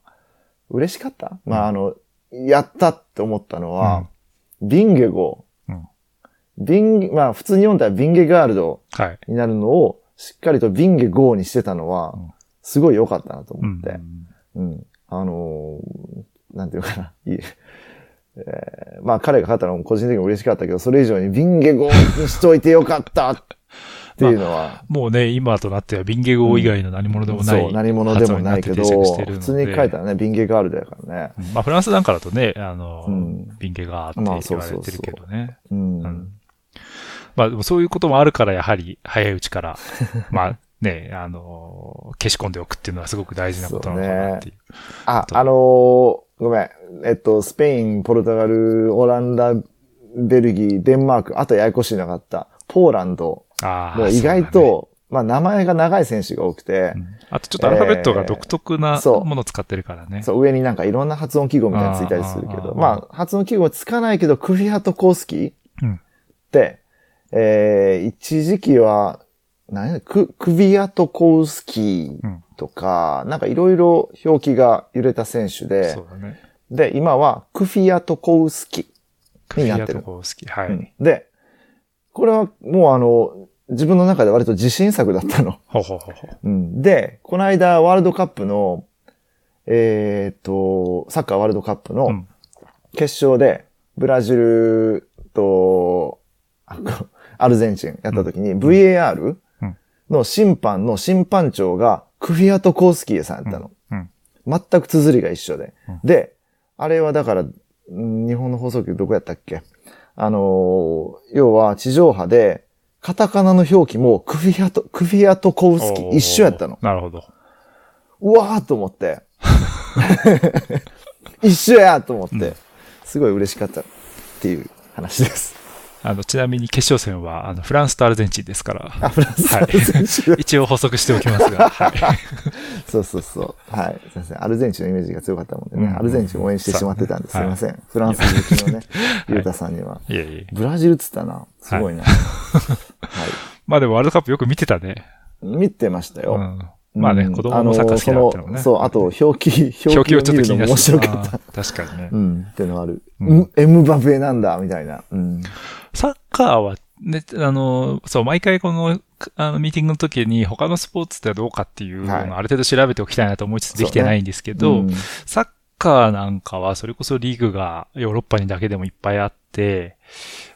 嬉しかった、まあ、あの、やったって思ったのは、ビンゲゴ。うんビンゲ、まあ、普通に読んだらビンゲガールドはい。になるのを、しっかりとビンゲゴーにしてたのはうん、すごい良かったなとうん思って。うん。あのーなんていうかな。い いえーまあ彼が勝ったのも個人的にも嬉しかったけど、それ以上にビンゲゴーにしといてよかったっていうのは、もうね、今となってはビンゲ語以外の何者でもない、そう、何者でもないけど、普通に書いたらね、ビンゲガールドやからね。まあ、フランスなんかだとね、あの、うんビンゲガーってまあ言われてるけどね。まあ、でもそういうこともあるから、やはり、早いうちから、まあ、ね、あの、消し込んでおくっていうのはすごく大事なことなのかなっていう。あ、あのーごめん。えっと、スペイン、ポルトガル、オランダ、ベルギー、デンマーク、あとややこしいのがあった。ポーランド。意外と、まあ名前が長い選手が多くてう、んあとちょっとアルファベットが独特なえーそうものを使ってるからね。そう、上になんかいろんな発音記号みたいなのついたりするけど、あーまあ、発音記号つかないけど、クフィハトコースキーうんって、えー、一時期は、何やク、クビアトコウスキーとか、なんかいろいろ表記が揺れた選手でそ、うだね。で、今はクフィアトコウスキクフィアになってるトコウスキー。はい。うんで、これはもうあの、自分の中で割と自信作だったの。ほうほうほうほう。うん、で、この間ワールドカップの、えーっと、サッカーワールドカップのうん決勝で、ブラジルと、アルゼンチンやった時に VAR うんの審判の審判長がクフィアト・コースキーさんやったの。うん。全く綴りが一緒で。うんで、あれはだから、ん日本の放送局どこやったっけ？あのー要は地上波で、カタカナの表記もクフィアト、クフィアト・コウスキー一緒やったの。なるほど。うわーと思って。一緒やと思って、すごい嬉しかったっていう話です。あの、ちなみに決勝戦は、あの、フランスとアルゼンチンですから。あ、フランスはいアルゼンチン一応補足しておきますが。はい。そうそうそう。はい。すいません。アルゼンチンのイメージが強かったもんでね。うんアルゼンチンを応援してしまってたんで、すはいいません。フランス好きのね、ゆうたさんには。いえいえ。ブラジルっつったな。すごいな。はい。まあでもワールドカップよく見てたね。見てましたよ。うん。まあね、うん子供もサッカー好きだったのね。あのそう、あと、表記、表記をちょっと気になして白かった。確かにねう。ん、ってのある。うんうん、エムバペなんだ、みたいな。うん。サッカーは、ね、あの、そう、毎回この、あの、ミーティングの時に他のスポーツってどうかっていうのをはいある程度調べておきたいなと思いつつできてないんですけど、うんサッカーなんかはそれこそリーグがヨーロッパにだけでもいっぱいあって、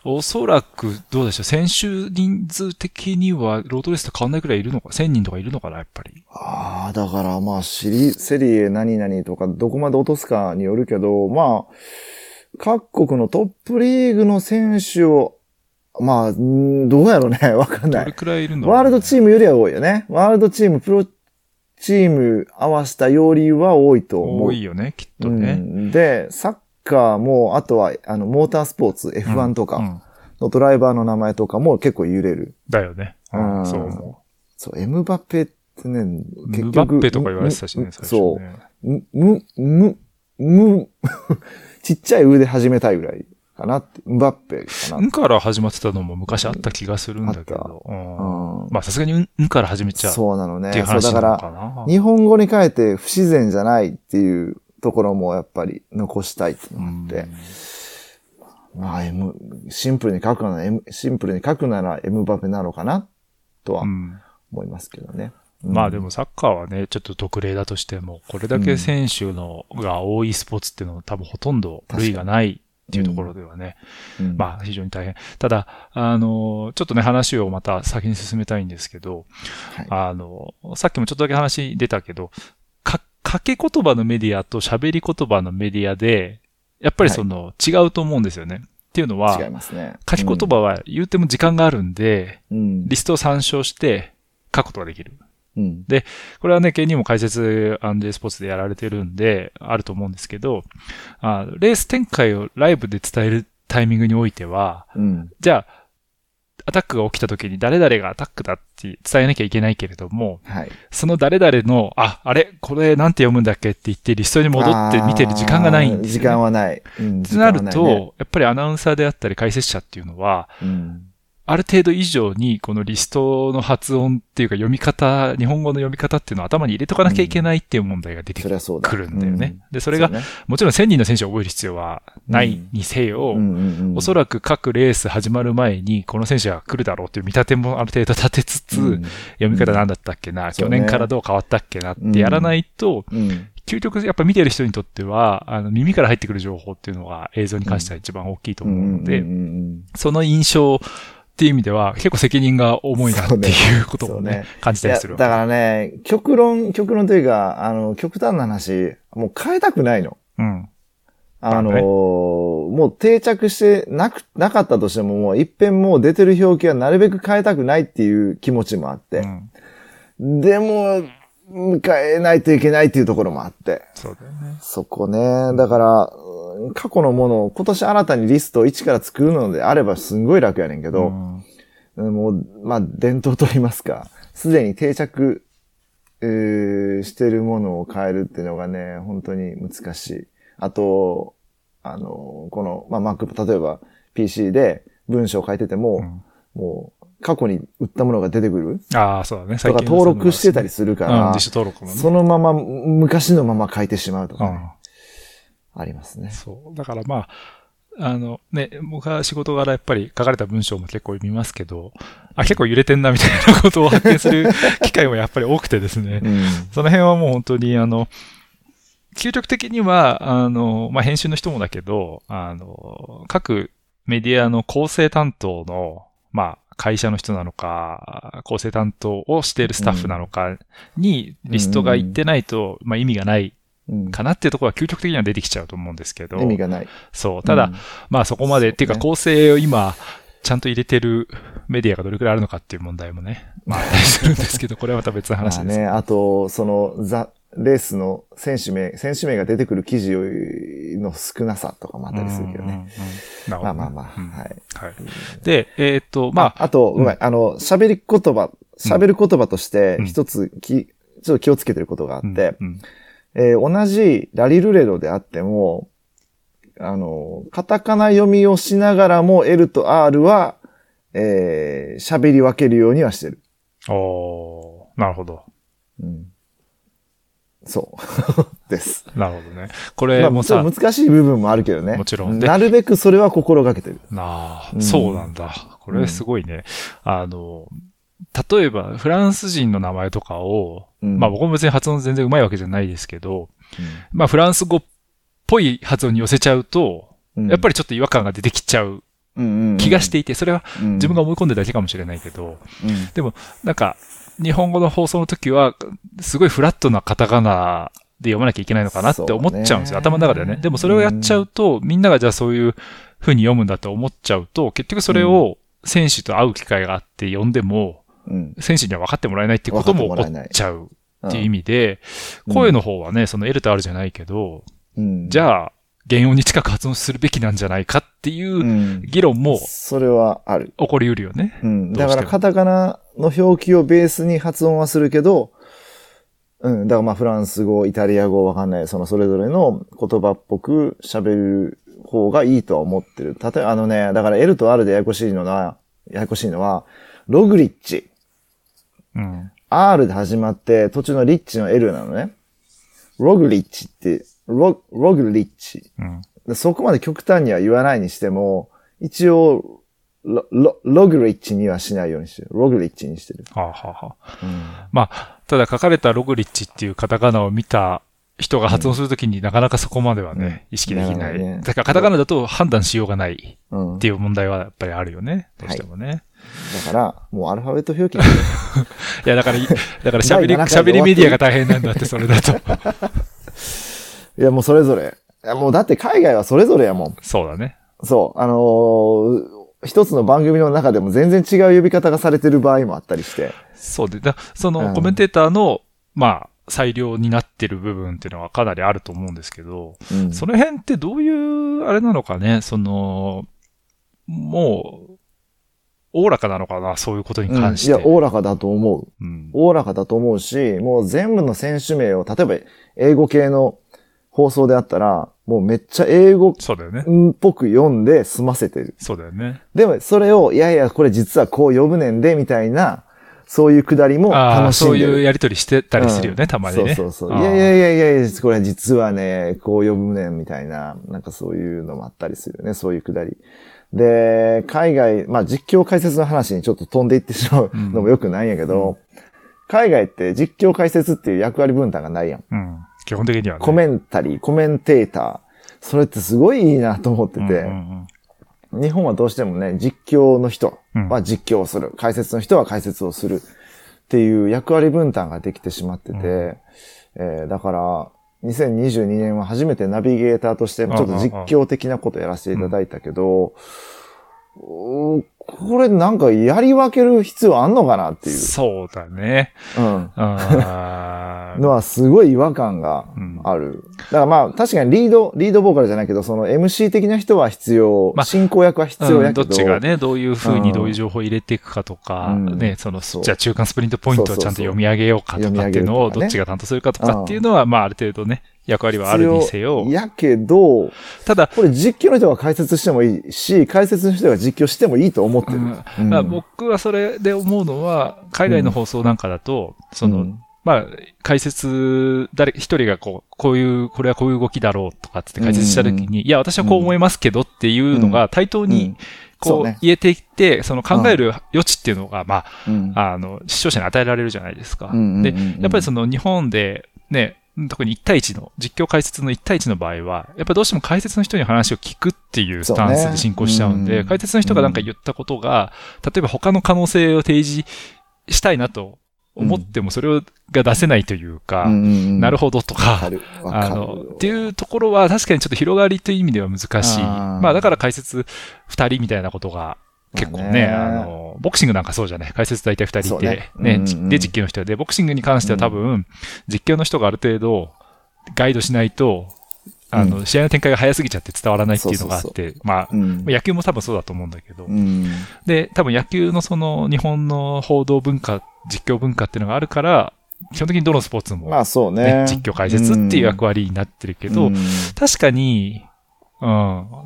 おそらくどうでしょう、選手人数的にはロードレースと変わんないくらいいるのか ?1000 人とかいるのかな、やっぱり。ああ、だからまあ、シリ、セリエ何々とか、どこまで落とすかによるけど、まあ、各国のトップリーグの選手を、まあ、どうやろうね。わかんない。どれくらいいるの？ワールドチームよりは多いよね。ワールドチーム、プロチーム合わせたよりは多いと思う。多いよね、きっとね。うんで、サッカーも、あとは、あの、モータースポーツ、F1 とかうんのドライバーの名前とかも結構揺れる。だよね。うんうんそう思そう、エムバペってね、う。結局。ムバッペとか言われてたしね、む最初そう。む、む、む、ちっちゃい腕始めたいぐらいかなって。ムバッペかな。んから始まってたのも昔あった気がするんだけあど。ううんんまあさすがにうんんから始めちゃうそうなのね。っていうそうだか話なのから、な。日本語に変えて不自然じゃないっていうところもやっぱり残したいっていうのがあって。まあ、M、シンプルに書くなら、M、シンプルに書くならエムバペなのかなとはうん思いますけどね。まあでもサッカーはね、ちょっと特例だとしても、これだけ選手のが多いスポーツっていうのは多分ほとんど類がないっていうところではね、うん、まあ非常に大変。ただ、あの、ちょっとね話をまた先に進めたいんですけど、はいあの、さっきもちょっとだけ話出たけど、か、掛け言葉のメディアと喋り言葉のメディアで、やっぱりその、違うと思うんですよね。っていうのは、違いますね。書き言葉は言うても時間があるんで、うん。リストを参照して書くことができる。うん。これはね、ケニーも解説アンデースポーツでやられてるんで、あると思うんですけど、あレース展開をライブで伝えるタイミングにおいては、うん。じゃあ、アタックが起きた時に誰々がアタックだって伝えなきゃいけないけれども、はい。その誰々の、あ、あれ？これなんて読むんだっけって言ってリストに戻って見てる時間がないんですよ、ね。時間はない。うん。ってなると、ねやっぱりアナウンサーであったり解説者っていうのは、うん。ある程度以上にこのリストの発音っていうか読み方、日本語の読み方っていうのを頭に入れとかなきゃいけないっていう問題が出てく。るんだよね。で、そそれが、ね、もちろん1000人の選手を覚える必要はないにせよ、うんうんうん、おそらく各レース始まる前にこの選手が来るだろうっていう見立てもある程度立てつつ、うん読み方なんだったっけな、去年からどう変わったっけなってやらないと、うん。究極やっぱ見てる人にとっては、あの耳から入ってくる情報っていうのが映像に関しては一番大きいと思うので、うんうんうんその印象っていう意味では結構責任が重いなっていうこともね、ね感じたりするだからね、極論、極論というか、あの、極端な話、もう変えたくないの。うん。あのもう定着してなく、なかったとしても、もう一遍もう出てる表記はなるべく変えたくないっていう気持ちもあって。うんでも、変えないといけないっていうところもあって。そうだよね。そこね。だから、うん過去のものを今年新たにリストを一から作るのであればすんごい楽やねんけど、うんうんもう、まあ、伝統と言いますか、すでに定着、えーしてるものを変えるっていうのがね、本当に難しい。あと、あの、この、まあ、Mac、例えば PC で文章を書いてても、うんもう、過去に売ったものが出てくる？ああ、そうだね。と最近か登録してたりするかうん、ら、自主登録もね。そのまま、昔のまま書いてしまうとかね、うんありますね。そう。だからまあ、あのね、僕は仕事柄やっぱり書かれた文章も結構読みますけど、あ、結構揺れてんなみたいなことを発見する機会もやっぱり多くてですね。うん。その辺はもう本当にあの、究極的には、あの、まあ、編集の人もだけど、あの、各メディアの構成担当の、まあ、会社の人なのか、構成担当をしているスタッフなのかにリストがいってないと、まあ、意味がないうんかなっていうところは究極的には出てきちゃうと思うんですけど。意味がない。そう。ただ、うんまあそこまで、っていうか構成を今、ちゃんと入れてるメディアがどれくらいあるのかっていう問題もね、まあするんですけど、これはまた別の話です。まあね、あと、その、ザ、レースの選手名、選手名が出てくる記事の少なさとかもあったりするけどね。うんうんうん。まあまあまあ、うんはい。はい。で、えーっと、まあ、あと、ごめん、あの、喋り言葉、喋る言葉としてうん一つき、ちょっと気をつけてることがあって、うんえー同じラリルレロであっても、あの、カタカナ読みをしながらも L と R は、えー喋り分けるようにはしてる。おーなるほど。うん。そう。です。なるほどね。こまあ、れもさ、ちょっと難しい部分もあるけどね。もちろんでなるべくそれは心がけてる。なあ、うんそうなんだ。これすごいね。あの、例えば、フランス人の名前とかを、うんまあ僕も別に発音全然上手いわけじゃないですけど、まあフランス語っぽい発音に寄せちゃうと、うんやっぱりちょっと違和感が出てきちゃう気がしていて、それは自分が思い込んでるだけかもしれないけど、うん、なんか、日本語の放送の時は、すごいフラットなカタカナで読まなきゃいけないのかなって思っちゃうんですよ。頭の中ではね。でもそれをやっちゃうと、みんながじゃあそういう風に読むんだと思っちゃうと、結局それを選手と会う機会があって読んでも、うん。選手には分かってもらえないっていうことも起こっちゃうっていう意味で、うん。声の方はね、その L と R じゃないけど、うん、じゃあ、原音に近く発音するべきなんじゃないかっていううん議論もそれはある。起こりうるよね。うん。だからカタカナの表記をベースに発音はするけど、うん。だからまあフランス語、イタリア語わかんない、そのそれぞれの言葉っぽく喋る方がいいとは思ってる。例えばあのね、だから L と R でややこしいのは、ややこしいのは、ログリッチ。うん。R で始まって途中のリッチの L なのね。ログリッチって、ロログリッチ。うん。でそこまで極端には言わないにしても、一応、ロ、ロ、ログリッチにはしないようにしてる。ログリッチにしてる。はあ、はあはあ、うん。まあ、ただ書かれたログリッチっていうカタカナを見た人が発音するときになかなかそこまではね、意識できない。ねだからカタカナだと判断しようがないうん。っていう問題はやっぱりあるよね。どうしてもね。だから、もうアルファベット表記 い、や、だからい、だから喋り、喋りメディアが大変なんだって、それだと。いや、もうそれぞれ。いや、もうだって海外はそれぞれやもん。そうだね。そう。あのー一つの番組の中でも全然違う呼び方がされてる場合もあったりして。そうで、だそうのんコメンテーターの、まあ、裁量になってる部分っていうのはかなりあると思うんですけど、うんその辺ってどういう、あれなのかね、その、もう、おおらかなのかな、そういうことに関して。うんいや、おおらかだと思う。うんおおらかだと思うし、もう全部の選手名を、例えば英語系の放送であったら、もうめっちゃ英語。っぽく読んで済ませてる。そうだよね。でも、それを、いやいや、これ実はこう呼ぶねんで、みたいな、そういうくだりも楽しんでる。そういうやりとりしてたりするよね、たまにね。そうそうそう。いやいやいやいやいや、これ実はね、こう呼ぶねんみたいな、なんかそういうのもあったりするよね、そういうくだり。で、海外、まあ実況解説の話にちょっと飛んでいってしまうのもよくないんやけど、海外って実況解説っていう役割分担がないやん。うん。基本的にはね。コメンタリー、コメンテーター。それってすごいいいなと思ってて、うんうん日本はどうしてもね、実況の人うん。は実況をする、解説の人は解説をするっていう役割分担ができてしまってて、うえーだから、2022年は初めてナビゲーターとしてちょっと実況的なことやらせていただいたけど、うーこれなんかやり分ける必要あんのかなっていう、そうだね。うん、のはすごい違和感がある。だからまあ確かにリード、リードボーカルじゃないけど、その MC 的な人は必要、まあ進行役は必要うんど。やけど、っちがね、どういう風うん。にどういう情報を入れていくかとか、うん。ね、その、そう。じゃあ中間スプリントポイントをちゃんと読み上げようかとかっていうのをどっちが担当するかとかっていうのは、まあある程度ね、役割はあるにせよ。やけど、ただ、これ実況の人が解説してもいいし、解説の人が実況してもいいと思ってる。うん。うん。まあ僕はそれで思うのは、海外の放送なんかだと、その、うん。まあ、解説、誰、一人がこう、こういう、これはこういう動きだろうとかって解説したときに、いや、私はこう思いますけどっていうのが対等うん。に、こう、言えていって、その考える余地っていうのが、まうん。あ、あの、視聴者に与えられるじゃないですか。うんうんうんうん。で、やっぱりその日本で、ね、特に1対1の、実況解説の1対1の場合は、やっぱりどうしても解説の人に話を聞くっていうスタンスで進行しちゃうんで、ねうん。解説の人がなんか言ったことが、例えば他の可能性を提示したいなと思ってもそれが出せないというか、なるほほどとわかあの、っていうところは確かにちょっと広がりという意味では難しい。あー。まあだから解説2人みたいなことが結構ね、まあの、ボクシングなんかそうじゃない。解説大体2人いて、ね。で実況の人で、ボクシングに関しては多分、実況の人がある程度ガイドしないと、あの、う試合の展開が早すぎちゃって伝わらないっていうのがあって、まあ、うん。野球も多分そうだと思うんだけど、うん。で、多分野球のその日本の報道文化、実況文化っていうのがあるから、基本的にどのスポーツも、まあそうね。ね。実況解説っていう役割になってるけど、うん。確かに、うん、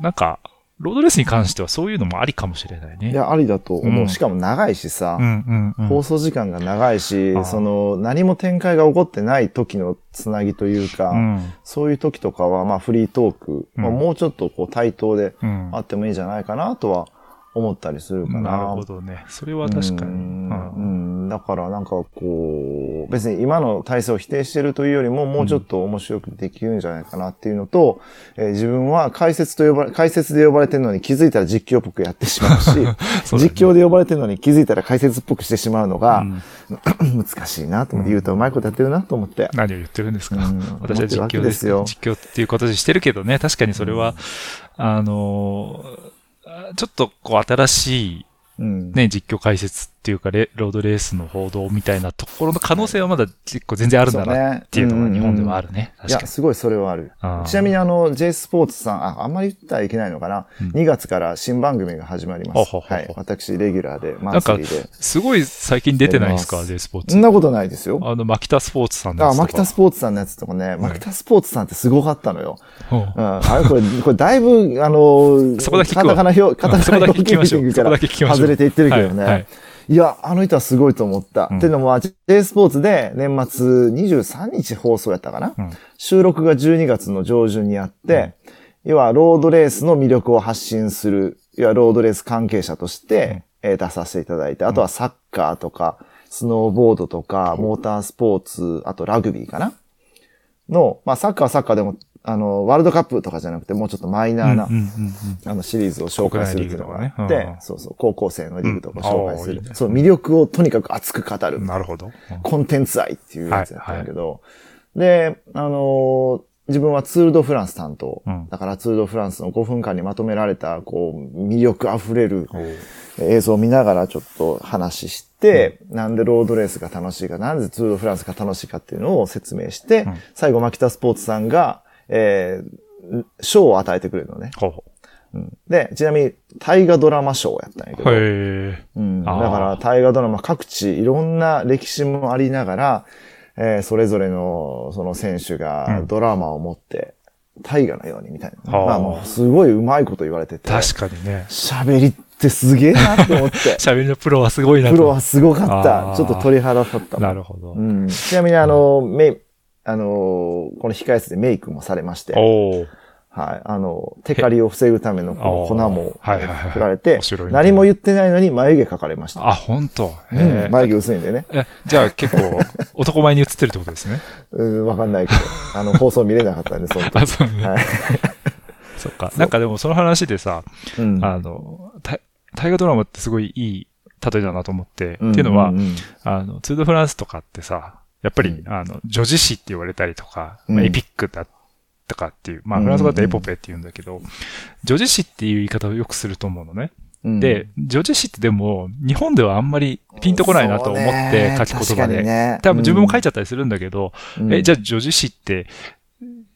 なんか、ロードレースに関してはそういうのもありかもしれないね。いや、ありだと思う。うんしかも長いしさう、んうんうん。放送時間が長いしその、何も展開が起こってない時のつなぎというか、うんそういう時とかは、まあフリートーク、まあうんもうちょっとこう対等でうんあってもいいんじゃないかなとは思ったりするかな。なるほどね。それは確かに。ううん。ん、うん。だからなんかこう、別に今の体制を否定してるというよりも、もうちょっと面白くできるんじゃないかなっていうのと、えー自分は解説と呼ばれ、解説で呼ばれてるのに気づいたら実況っぽくやってしまうし、そうだね。実況で呼ばれてるのに気づいたら解説っぽくしてしまうのがうん。難しいなと思って、言うとうまいことやってるなと思って。何を言ってるんですか、うん。私は実況です。よ。実況っていう形してるけどね、確かにそれは、あのー、ちょっとこう新しいうん。ね、実況解説っていうかレ、ロードレースの報道みたいなところの可能性はまだ結構全然あるんだなっていうのが日本ではあるね。いや。すごいそれはある。ちなみにあの、J スポーツさん、あ、あんまり言ったらいけないのかな？うん2月から新番組が始まります。はい。私、レギュラーで、マなんかンスリーで。すごい最近出てないですか、出 J スポーツ。そんなことないですよ。あの、マキタスポーツさんのやあ、つとかマキタスポーツさんのやつとかね、マキタスポーツさんってすごかったのよ。うんうん。あれ、これ、これだいぶ、あの、そこだけ聞くわカタカナ表、カタカナそこだけ聞きましょう表記ミーティングかそこだけ聞きましょうら外れていってるけどね。はいはいいや、あの人はすごいと思った。うん。っていうのも、J スポーツで年末23日放送やったかな、うん。収録が12月の上旬にあって、要はロードレースの魅力を発信する、要はロードレース関係者として、えー出させていただいて、あとはサッカーとか、スノーボードとか、モータースポーツ、あとラグビーかな？の、まあサッカーはサッカーでも、あの、ワールドカップとかじゃなくて、もうちょっとマイナーな、あのシリーズを紹介するっていうのがあって、そうそう、高校生のリーグとか紹介する。そう、魅力をとにかく熱く語るうん。。なるほど。コンテンツ愛っていうやつやったんだけど、で、あのー自分はツールドフランス担当。うんだからツールドフランスの5分間にまとめられた、こう、魅力あふれる映像を見ながらちょっと話して、なんでロードレースが楽しいか、なんでツールドフランスが楽しいかっていうのを説明して、ん最後、マキタスポーツさんが、えー、賞を与えてくれるのね。ほうほうんで、ちなみに、大河ドラマ賞をやったんやけう。ど、へえ。うん、だから大河ドラマ各地いろんな歴史もありながら、えーそれぞれのその選手がうんドラマを持って、大河のようにみたいな。はあまあもうすごいうまいこと言われてて。確かにね。喋りってすげえなって思って。喋りのプロはすごいなと。プロはすごかっあた。ーちょっと鳥肌立ったなるほど。うん。ちなみにあの、メイ、あの、この控え室でメイクもされまして。はい。あの、テカリを防ぐためのこの粉もはいはいはい振られて何も言ってないのに眉毛描かれました。あ、本当？うん。眉毛薄いんでね。えじゃあ結構、男前に映ってるってことですね？うん、わかんないけど、あの、放送見れなかったんで、その時。あ、そうね。はい。そっか。なんかでもその話でさ、うんあの、大大河ドラマってすごいいい例えだなと思って、っていうのは、あの、ツール・ド・フランスとかってさ、やっぱり、うん。あの、女子誌って言われたりとか、うん。まあエピックだとかっていう、まあ、うん。フランス語だとエポペって言うんだけど、女子誌っていう言い方をよくすると思うのね。うん。で、女子誌ってでも、日本ではあんまりピンとこないなと思って、書き言葉で。で多分自分も書いちちゃったりするんだけど、ゃえ、じゃあ女子誌って、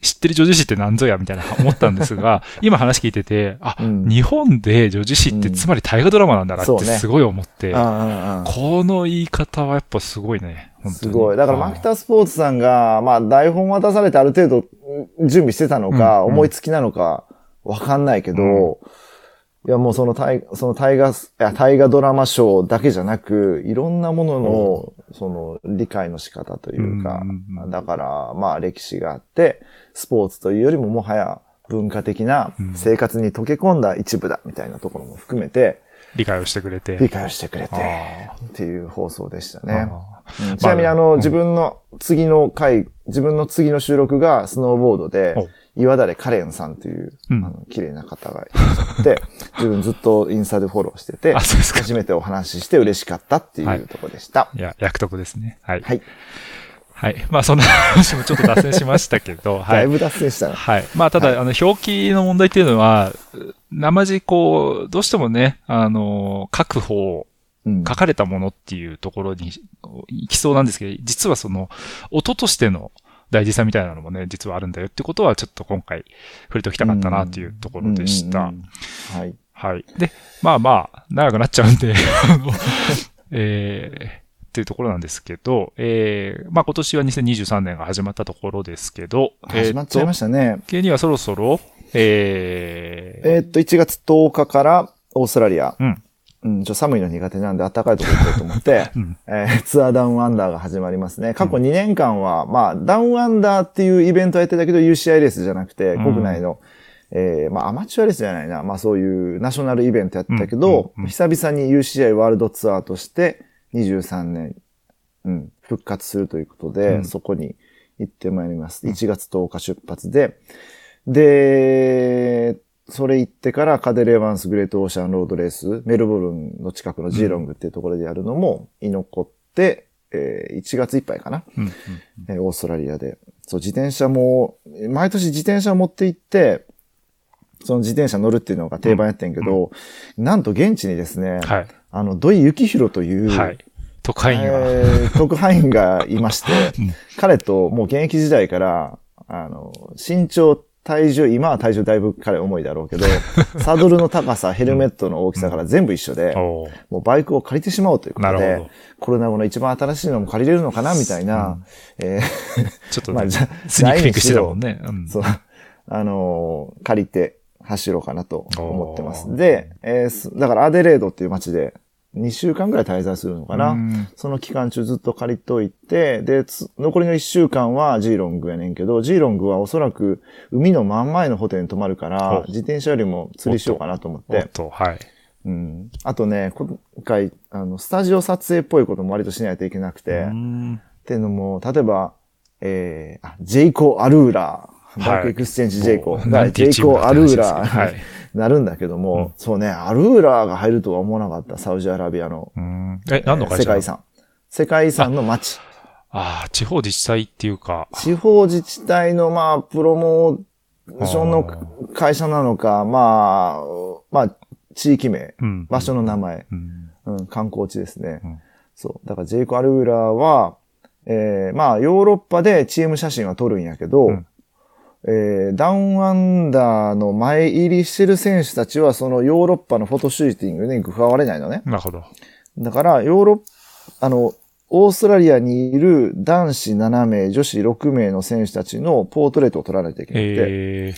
知ってる女子誌って何ぞやみたいな 思ったんですが、今話聞いてて、あ、うん。日本で女子誌ってうん。つまり大河ドラマなんだなってすごい思って、ああああこの言い方はやっぱすごいね。すごい。だから、マキタスポーツさんが、まあ、台本渡されてある程度うん準備してたのか、うん思いつきなのか、わかんないけど、いや、もうその大、その大河、いや、大河ドラマ賞だけじゃなく、いろんなものの、その、理解の仕方というかだから、まあ、歴史があって、スポーツというよりももはや、文化的なうん。生活に溶け込んだ一部だ、みたいなところも含めて、理解をしてくれて。理解をしてくれて、あっていう放送でしたー。ね。あうんちなみにあの、うん自分の次の回、自分の次の収録がスノーボードでお、岩垂カレンさんという、うんあの、綺麗な方がいらっしゃって、自分ずっとインスタでフォローしてて。初めてお話しして嬉しかったってはいいうところでした。いや、役得ですね。はい。はい。はい。まあ、そんな話もちょっと脱線しましたけど、はい。だいぶ脱線したな。はい。まあ、ただ、あの、表記の問題っていうのは、生地、こう、どうしてもね、あの、書く方、うん書かれたものっていうところに行きそうなんですけど、実はその、音としての大事さみたいなのもね、実はあるんだよってことは、ちょっと今回触れておきたかったなっていうところでした。うんうんうんはい。はい。で、まあまあ、長くなっちゃうんで、あ のえー、っていうところなんですけど、えー、まあ今年は2023年が始まったところですけど、始まっちゃいまししたね。た。にはそろそろ、えー、えーっと、1月10日からオーストラリア。うん。うん、ちょ、寒いの苦手なんで暖かいところ行こうと思って、うんえーツアーダウンアンダーが始まりますね。過去2年間は、まあ、ダウンアンダーっていうイベントやってたけど、UCI レースじゃなくて、うん国内の、えーまあ、アマチュアレースじゃないな。まあ、そういうナショナルイベントやってたけど、うんうんうん久々に UCI ワールドツアーとして、23年、うん、復活するということで、うんそこに行ってまいります。1月10日出発で、で、それ行ってからカデル・エヴァンス・グレート・オーシャン・ロードレース、メルボルンの近くのジーロングっていうところでやるのも居残って、えー1月いっぱいかな、うんうんえーオーストラリアで。そう、自転車も、毎年自転車を持って行って、その自転車乗るっていうのが定番やってんけど、なんと現地にですね、はい。あの、土井幸宏という、はい。特派員は、えー特派員がいまして、うん彼ともう現役時代から、あの、身長、体重、今は体重だいぶ彼重いだろうけど、サドルの高さ、ヘルメットの大きさから全部一緒で、おーもうバイクを借りてしまおうということでコロナ後の一番新しいのも借りれるのかなみたいな、え ちょっと、まあじゃスニークピックしてたもんね。うん。ーそう、あのー借りて走ろうかなと思ってます。で、えーすだからアデレードっていう街で、2週間ぐらい滞在するのかな。うんその期間中ずっと借りといて、で、つ残りの1週間はジーロングやねんけど、ジーロングはおそらく海の真ん前のホテルに泊まるからお、自転車よりも釣りしようかなと思って。おっと、はい。うん。あとね、今回、あの、スタジオ撮影っぽいことも割としないといけなくて、っうんていうのも、例えば、えー、あ、ジェイコ・アルーラー、バックエクスチェンジ・ジェイコ。もうが、なんていうチジェイコ・アルーラはいーになるんだけども、うん。そうね、アルーラーが入るとは思わなかった、サウジアラビアの。うん。え、何の会社世界遺産。世界遺産の街。ああ、地方自治体っていうか、地方自治体の、まあ、プロモーションの会社なのか、まあ、まあ、地域名、うん。場所の名前、うん。うん、観光地ですね。うん。そう。だから、ジェイコ・アルーラーは、えー、まあ、ヨーロッパでチーム写真は撮るんやけど、うんえー、ダウンアンダーの前入りしてる選手たちは、そのヨーロッパのフォトシューティングに加われないのね。なるほど。だから、ヨーロッあの、オーストラリアにいる男子7名、女子6名の選手たちのポートレートを撮らないといけなくて、え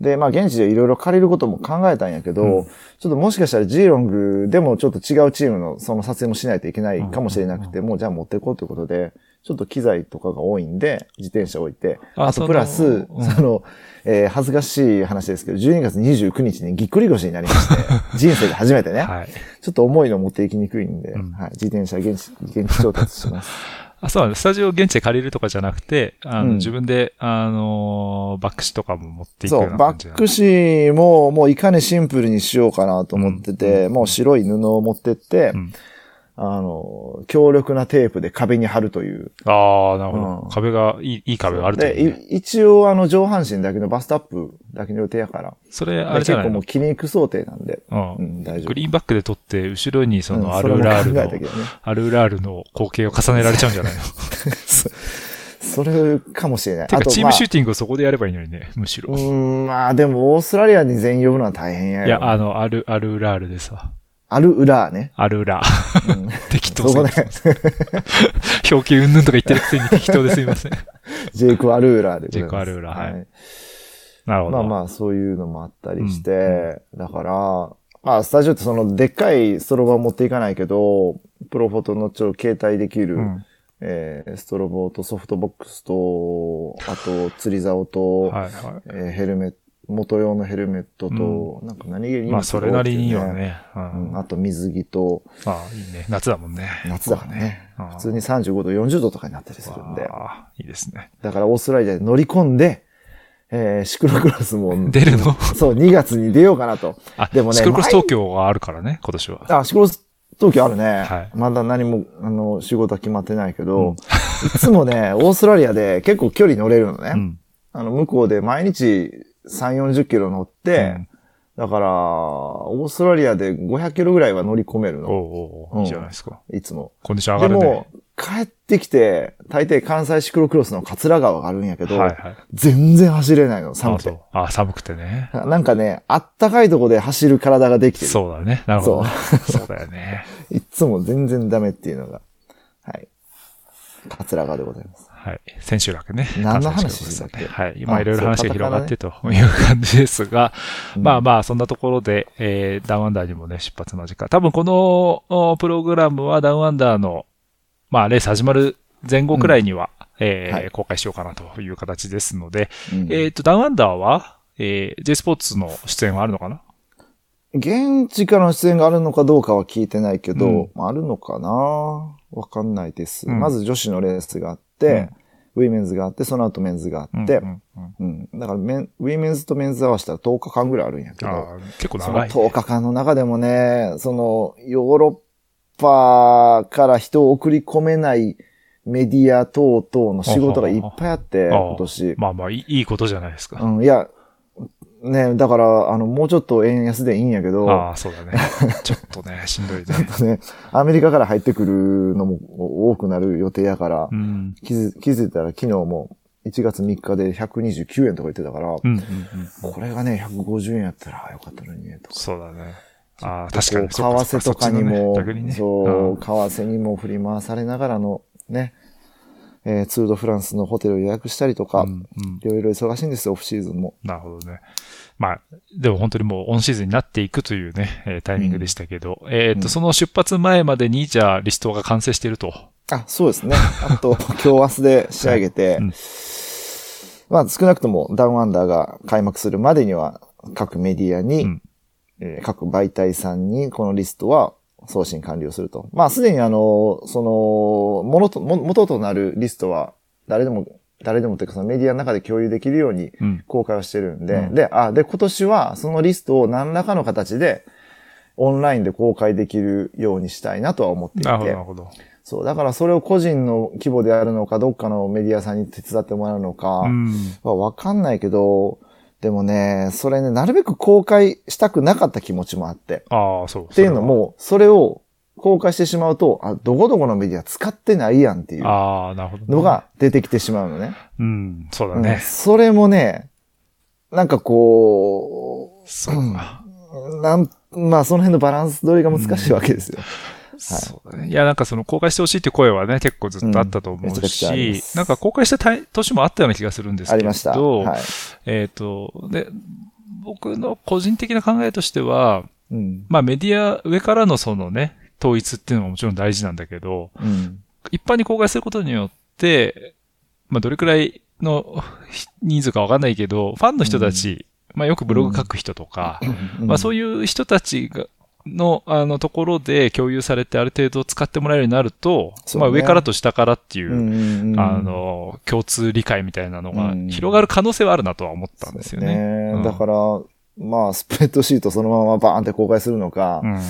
で、まあ現地でいろいろ借りることも考えたんやけど、うん。ちょっともしかしたらジーロングでもちょっと違うチームのその撮影もしないといけないかもしれなくて、もうじゃあ持っていこうということで、ちょっと機材とかが多いんで、自転車置いて、あとプラス、うん。その、えー恥ずかしい話ですけど、12月29日にぎっくり腰になりまして、人生で初めてね、ー、はい。ちょっと重いの持っていきにくいんで、うん。はい、自転車現地、現地調達します。あ、そうなんです。スタジオ現地で借りるとかじゃなくて、あの、うん。自分で、あのーバックシとかも持っていくよそうう、な感じなバック紙ももういかにシンプルにしようかなと思ってて、もう白い布を持ってって、うんあの、強力なテープで壁に貼るという。ああ、なるほど。うん壁が、いい、いい壁があるという、で、ね。い一応あの上半身だけのバストアップだけの予定やから。それ、あでれじゃないの？結構もう気に行く想定なんで。う。うんん、大丈夫。グリーンバックで撮って、後ろにそうんのアルーラールの、それも考えたけどね。アルーラールの光景を重ねられちゃうんじゃないの？それかもしれない。てか、チームシュまーティングをそこでやればいいのにね、むしろ。あうーん、まあでもオーストラリアに全員呼ぶのは大変やよ。いや、あの、アル、アルーラールでさ、アルウラーね。アルーラー。うん 適当そすこね。表記うんぬんとか言ってるくせに適当ですいません。ジェイク・アルーラーで。ジェイクアルーラーはいなるほど。まあまあ、そういうのもあったりして、だから、まあ、スタジオってその、でっかいストロボは持っていかないけど、プロフォトのちょ、携帯できる、うん。えーストロボとソフトボックスと、あと、釣り竿と、はいはい。えーヘルメット、元用のヘルメットと、なんか何気にまあ、それなりには。ね。ううんん。あと水着と、まあ、いいね。夏だもんね。夏だからね。うん普通に35度、40度とかになったりするんで。ああ、いいですね。だからオーストラリアで乗り込んで、えーシクロクロスも、出るの？そう、2月に出ようかなと。あ、でもねシクロクロス東京があるからね、今年は。あ、仕事時あるね。はいまだ何も、あの、仕事は決まってないけど、いつもね、オーストラリアで結構距離乗れるのね。うん。あの、向こうで毎日3、40キロ乗って、うんだから、オーストラリアで500キロぐらいは乗り込めるの。おうおういいじゃないですか。いつも。コンディション上でがるねも。、帰ってきて、大抵関西シクロクロスの桂川があるんやけど、はいはい。全然走れないの、寒くてあそう。あ、寒くてね。なんかね、あったかいとこで走る体ができてる。そうだね。なるほど。そうだよね。いつも全然ダメっていうのが。はい。桂川でございます。はい。千秋楽ね。何の話関西四国してたっけ？はい。今あいろいろ話が広がってという感じですが、うん。まあまあ、そんなところで、えー、ダウンアンダーにもね、出発間。近。多分このおプログラムはダウンアンダーの、まあ、レース始まる前後くらいには、えーはい。公開しようかなという形ですので、うん。えっ、と、ダウンアンダーは、えー、J スポーツの出演はあるのかな？現地からの出演があるのかどうかは聞いてないけど、うん。まああるのかな？わかんないです、うん。まず女子のレースがあって、ウィメンズがあって、その後メンズがあって、うんうんうんうんだからメン、ウィメンズとメンズ合わせたら10日間ぐらいあるんやけど、結構その長い。10日間の中でもね、その、ヨーロッパから人を送り込めないメディア等々の仕事がいっぱいあって、今年。まあまあ、いいいいことじゃないですか。うん、いや、ね、だから、あの、もうちょっと円安でいいんやけど、ああ、そうだね。ちょっとね、しんどいね。ね、アメリカから入ってくるのも多くなる予定やから、うん。気づ気づいたら昨日も1月3日で129円とか言ってたから、うんうんうん。これがね、150円やったらよかったのにね、とか。そうだね。ああ、確かに。為替とかにも、そっちのね。そう、うん為替にも振り回されながらのね、えーツール・ド・フランスのホテルを予約したりとか、うんうんいろいろ忙しいんですよ、オフシーズンも。なるほどね。まあ、でも本当にもうオンシーズンになっていくというね、えータイミングでしたけど、えっ、と、うんその出発前までに、じゃあ、リストが完成していると。あ、そうですね。あと、今日明日で仕上げて、うんまあ少なくともダウンアンダーが開幕するまでには、各メディアに、うんえー各媒体さんにこのリストは送信完了すると。まあすでにあの、その、ものと、も元となるリストは誰でも、誰でもというかそのメディアの中で共有できるようにうん。公開をしてるんで、うんで、あ、で、今年はそのリストを何らかの形でオンラインで公開できるようにしたいなとは思っていて。なるほど、なるほど。そう、だからそれを個人の規模でやるのか、どっかのメディアさんに手伝ってもらうのか、うん。はわかんないけど、でもね、それね、なるべく公開したくなかった気持ちもあって。ああ、そう。っていうのも、それを公開してしまうと、あ、どこどこのメディア使ってないやんっていう。のが出てきてしまうのね。うん、そうだうんね。それもね、なんかこそうか。う、なん、まあその辺のバランス取りが難しいわけですよ。そうだね。いや、なんかその公開してほしいって声はね、結構ずっとあったと思ううんなんか公開した年もあったような気がするんですけど、ありました。はい。えっ、と、で、僕の個人的な考えとしては、うん。まあメディア、上からのそのね、統一っていうのももちろん大事なんだけど、うん。一般に公開することによって、まあどれくらいの人数かわかんないけど、ファンの人たち、まあよくブログ書く人とか、まあそういいう人たちが、の、あの、ところで共有されてある程度使ってもらえるようになると、ね。まあ上からと下からっていう、うんうん、あの、共通理解みたいなのがうん広がる可能性はあるなとは思ったんですよね。うん。だから、まあ、スプレッドシートそのままバーンって公開するのか、うん。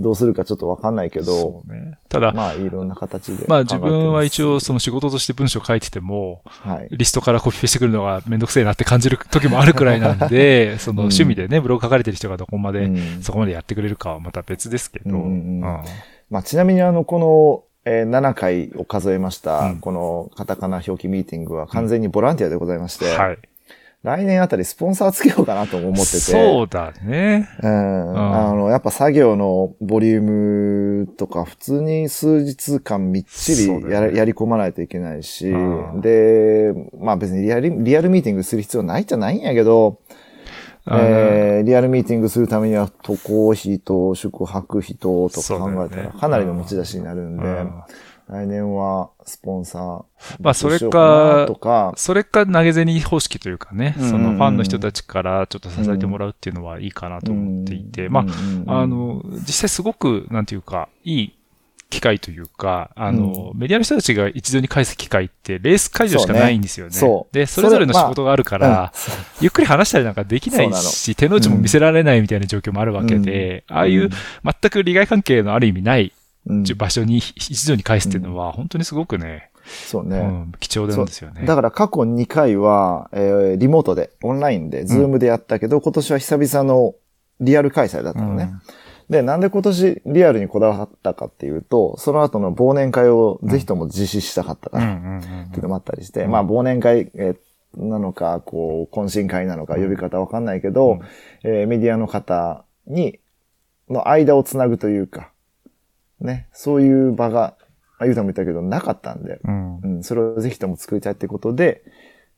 どうするかちょっとわかんないけど、ね。ただ、まあ、いろんな形で。まあ自分は一応応、その仕事として文章書いてても、はい。リストからコピペしてくるのがめんどくせえなって感じる時もあるくらいなんで、その趣味でね、ブログ書かれてる人がどこまで、うんそこまでやってくれるかはまた別ですけど、まあ、ちなみにあの、この、えー7回を数えました、うんこのカタカナ表記ミーティングは完全にボランティアでございまして、はい。来年あたりスポンサーつけようかなとも思ってて、そうだね。うん、あの、やっぱ作業のボリュームとか、普通に数日間みっちりや,、やり込まないといけないし。うん、で、まあ別にリアル、リアルミーティングする必要ないじゃないんやけど、えーリアルミーティングするためには渡航費と宿泊費ととか考えたらかなりの持ち出しになるんで、うん来年はスポンサー。まあそれかそれか投げ銭方式というかね、そのファンの人たちからちょっと支えてもらうっていうのはいいかなと思っていて、まあ、あ、の、実際すごく、なんていうか、いい機会というか、あの、メディアの人たちが一度に返す機会って、レース会場しかないんですよね。で、それぞれの仕事があるから、ゆっくり話したりなんかできないし、手の内も見せられないみたいな状況もあるわけで、うん。ああいう全く利害関係のある意味ないうん場所に一堂に会すっていうのは、本当にすごくね、うそうね。ん、貴重なんですよね。だから過去2回は、えーリモートで、オンラインで、ズームでやったけど、今年は久々のリアル開催だったのね。で、なんで今年リアルにこだわったかっていうと、その後の忘年会をぜひとも実施したかったかうん。うら、んうんうん。っていうのもあったりして、うん。まあ忘年会、えーなのか、こう、懇親会なのか、呼び方わかんないけど、うん。えーメディアの方に、の間をつなぐというか、ね、そういう場が、まあ、ゆうたも言ったけど、なかったんで、うん。うん、それをぜひとも作りたいってことで、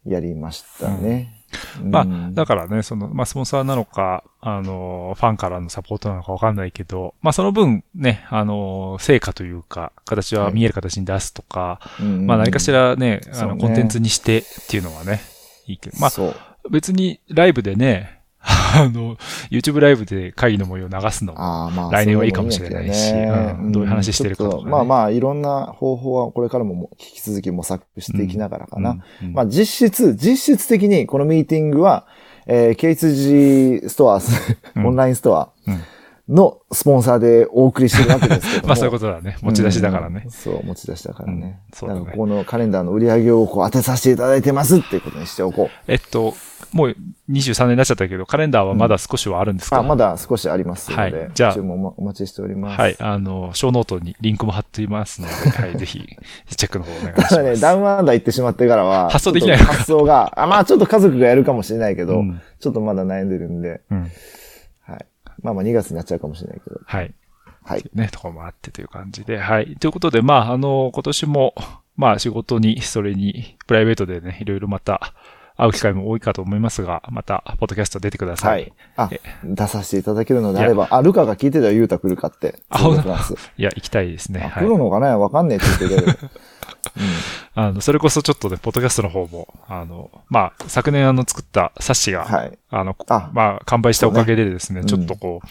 やりましたね。まあ、だかからね、その、まあ、スポンサーなのか、あの、ファンからのサポートなのかわかんないけど、まあ、その分、ね、あの、成果というか、形は見える形に出すとか、ら、うん。まあ、何かしらね、あの、そうね。コンテンツにしてっていうのはね、いいけど、まあ、そう。別にライブでね、あの、YouTube ライブで会議の模様を流すのも、ああ、まあ、来年はいいかもしれないしどういう話してるかとかね。ちょっまあまあ、いろんな方法はこれからもも引き続き模索していきながらかな。うんうん。まあ実質、実質的にこのミーティングは、えー、K2G ストア、うん。オンラインストアうんのスポンサーでお送りしてるわけですけども。まあ、そういうことだね。持ち出しだからねうん。そう、持ち出しだからね。うんそうだねだこのカレンダーの売り上げをこう当てさせていただいてますっていうことにしておこう。えっと、もう23年になっちゃったけど、カレンダーはまだ少しはあるんですか、あ、まだ少しありますので、はいじゃあ注文もお待ちしております。はい。あの、ショーノートにリンクも貼っていますので、はい。ぜひ、チェックの方お願いします。ただね、ダウンアンダー行ってしまってからは、発送できない発送が、あ、まあちょっと家族がやるかもしれないけど、うんちょっとまだ悩んでるんで、うん。はい。まあまあ2月になっちゃうかもしれないけど、はい。はい。ね、ところもあってという感じで、はい。ということで、まあ、あの、今年も、まあ仕事に、それに、プライベートでね、いろいろまた会う機会も多いかと思いますが、また、ポッドキャスト出てくださ。はいい。あ、出させていただけるのであれば、あ、ルカが聞いてたよ、ユータ来るかって。あツールドフランス。いや、行きたいですね。来る。のかね？わかんねえって言ってる。あの、それこそちょっとね、ポッドキャストの方も、あの、まあ、昨年あの、作った冊子が、はい。あの、あまあ、完売したおかげでですね、ねちょっとこう、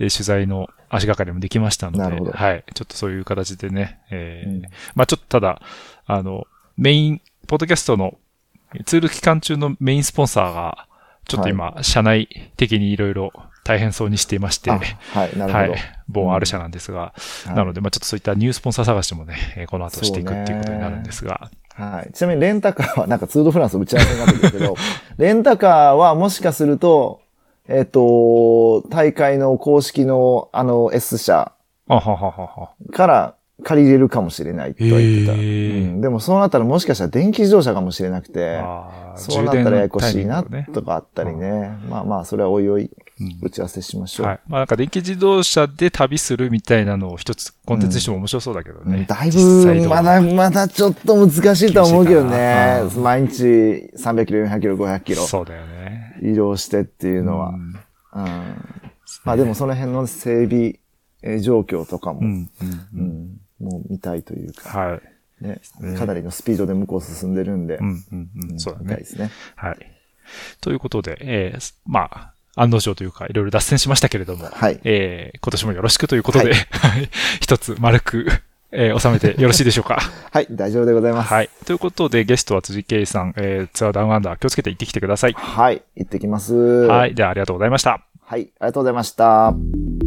えー取材の足がかりもできましたので、はい。ちょっとそういう形でね、えーうん。まあちょっとただ、あの、メイン、ポッドキャストのツール期間中のメインスポンサーが、ちょっと今、社内的にいろいろ大変そうにしていまして、あ、はい、なるほど。はい。某 R 社なんですが、はいなので、まあちょっとそういったニュースポンサー探しもね、えーこの後していくっていうことになるんですが、はい。ちなみにレンタカーは、なんかツールドフランス打ち合わせになってるけど、レンタカーはもしかすると、えっ、と、大会の公式のあの S 社。から借りれるかもしれないとは言ってた。へーうん、でもそうなったらもしかしたら電気自動車かもしれなくて、そうなったらややこしいなとかあったりね。まあまあ、それはおいおいうん打ち合わせしましょう。はい。まあなんか電気自動車で旅するみたいなのを一つコンテンツにしても面白そうだけどね。うんだいぶ、まだ、まだちょっと難しいとは思うけどね毎日300キロ、400キロ、500キロそうだよね。移動してっていうのは。うんうんまあでもその辺の整備えー状況とかも、ううんん。うん。もう見たいというか、はい。ねねかなりのスピードで向こう進んでるんで、うん。うん。うん。そうだね見たいで。すね。はい。ということで、えーまあ、案の定というか、いろいろ脱線しましたけれども、はいえー今年もよろしくということで、ははい一つ丸く、えー収めてよろしいでしょうか。はい、大丈夫でございます。はい。ということで、ゲストは辻圭さん、えーツアーダウンアンダー気をつけて行ってきてください。はい、行ってきます。は。はいでは、ありがとうございました。はい、ありがとうございました。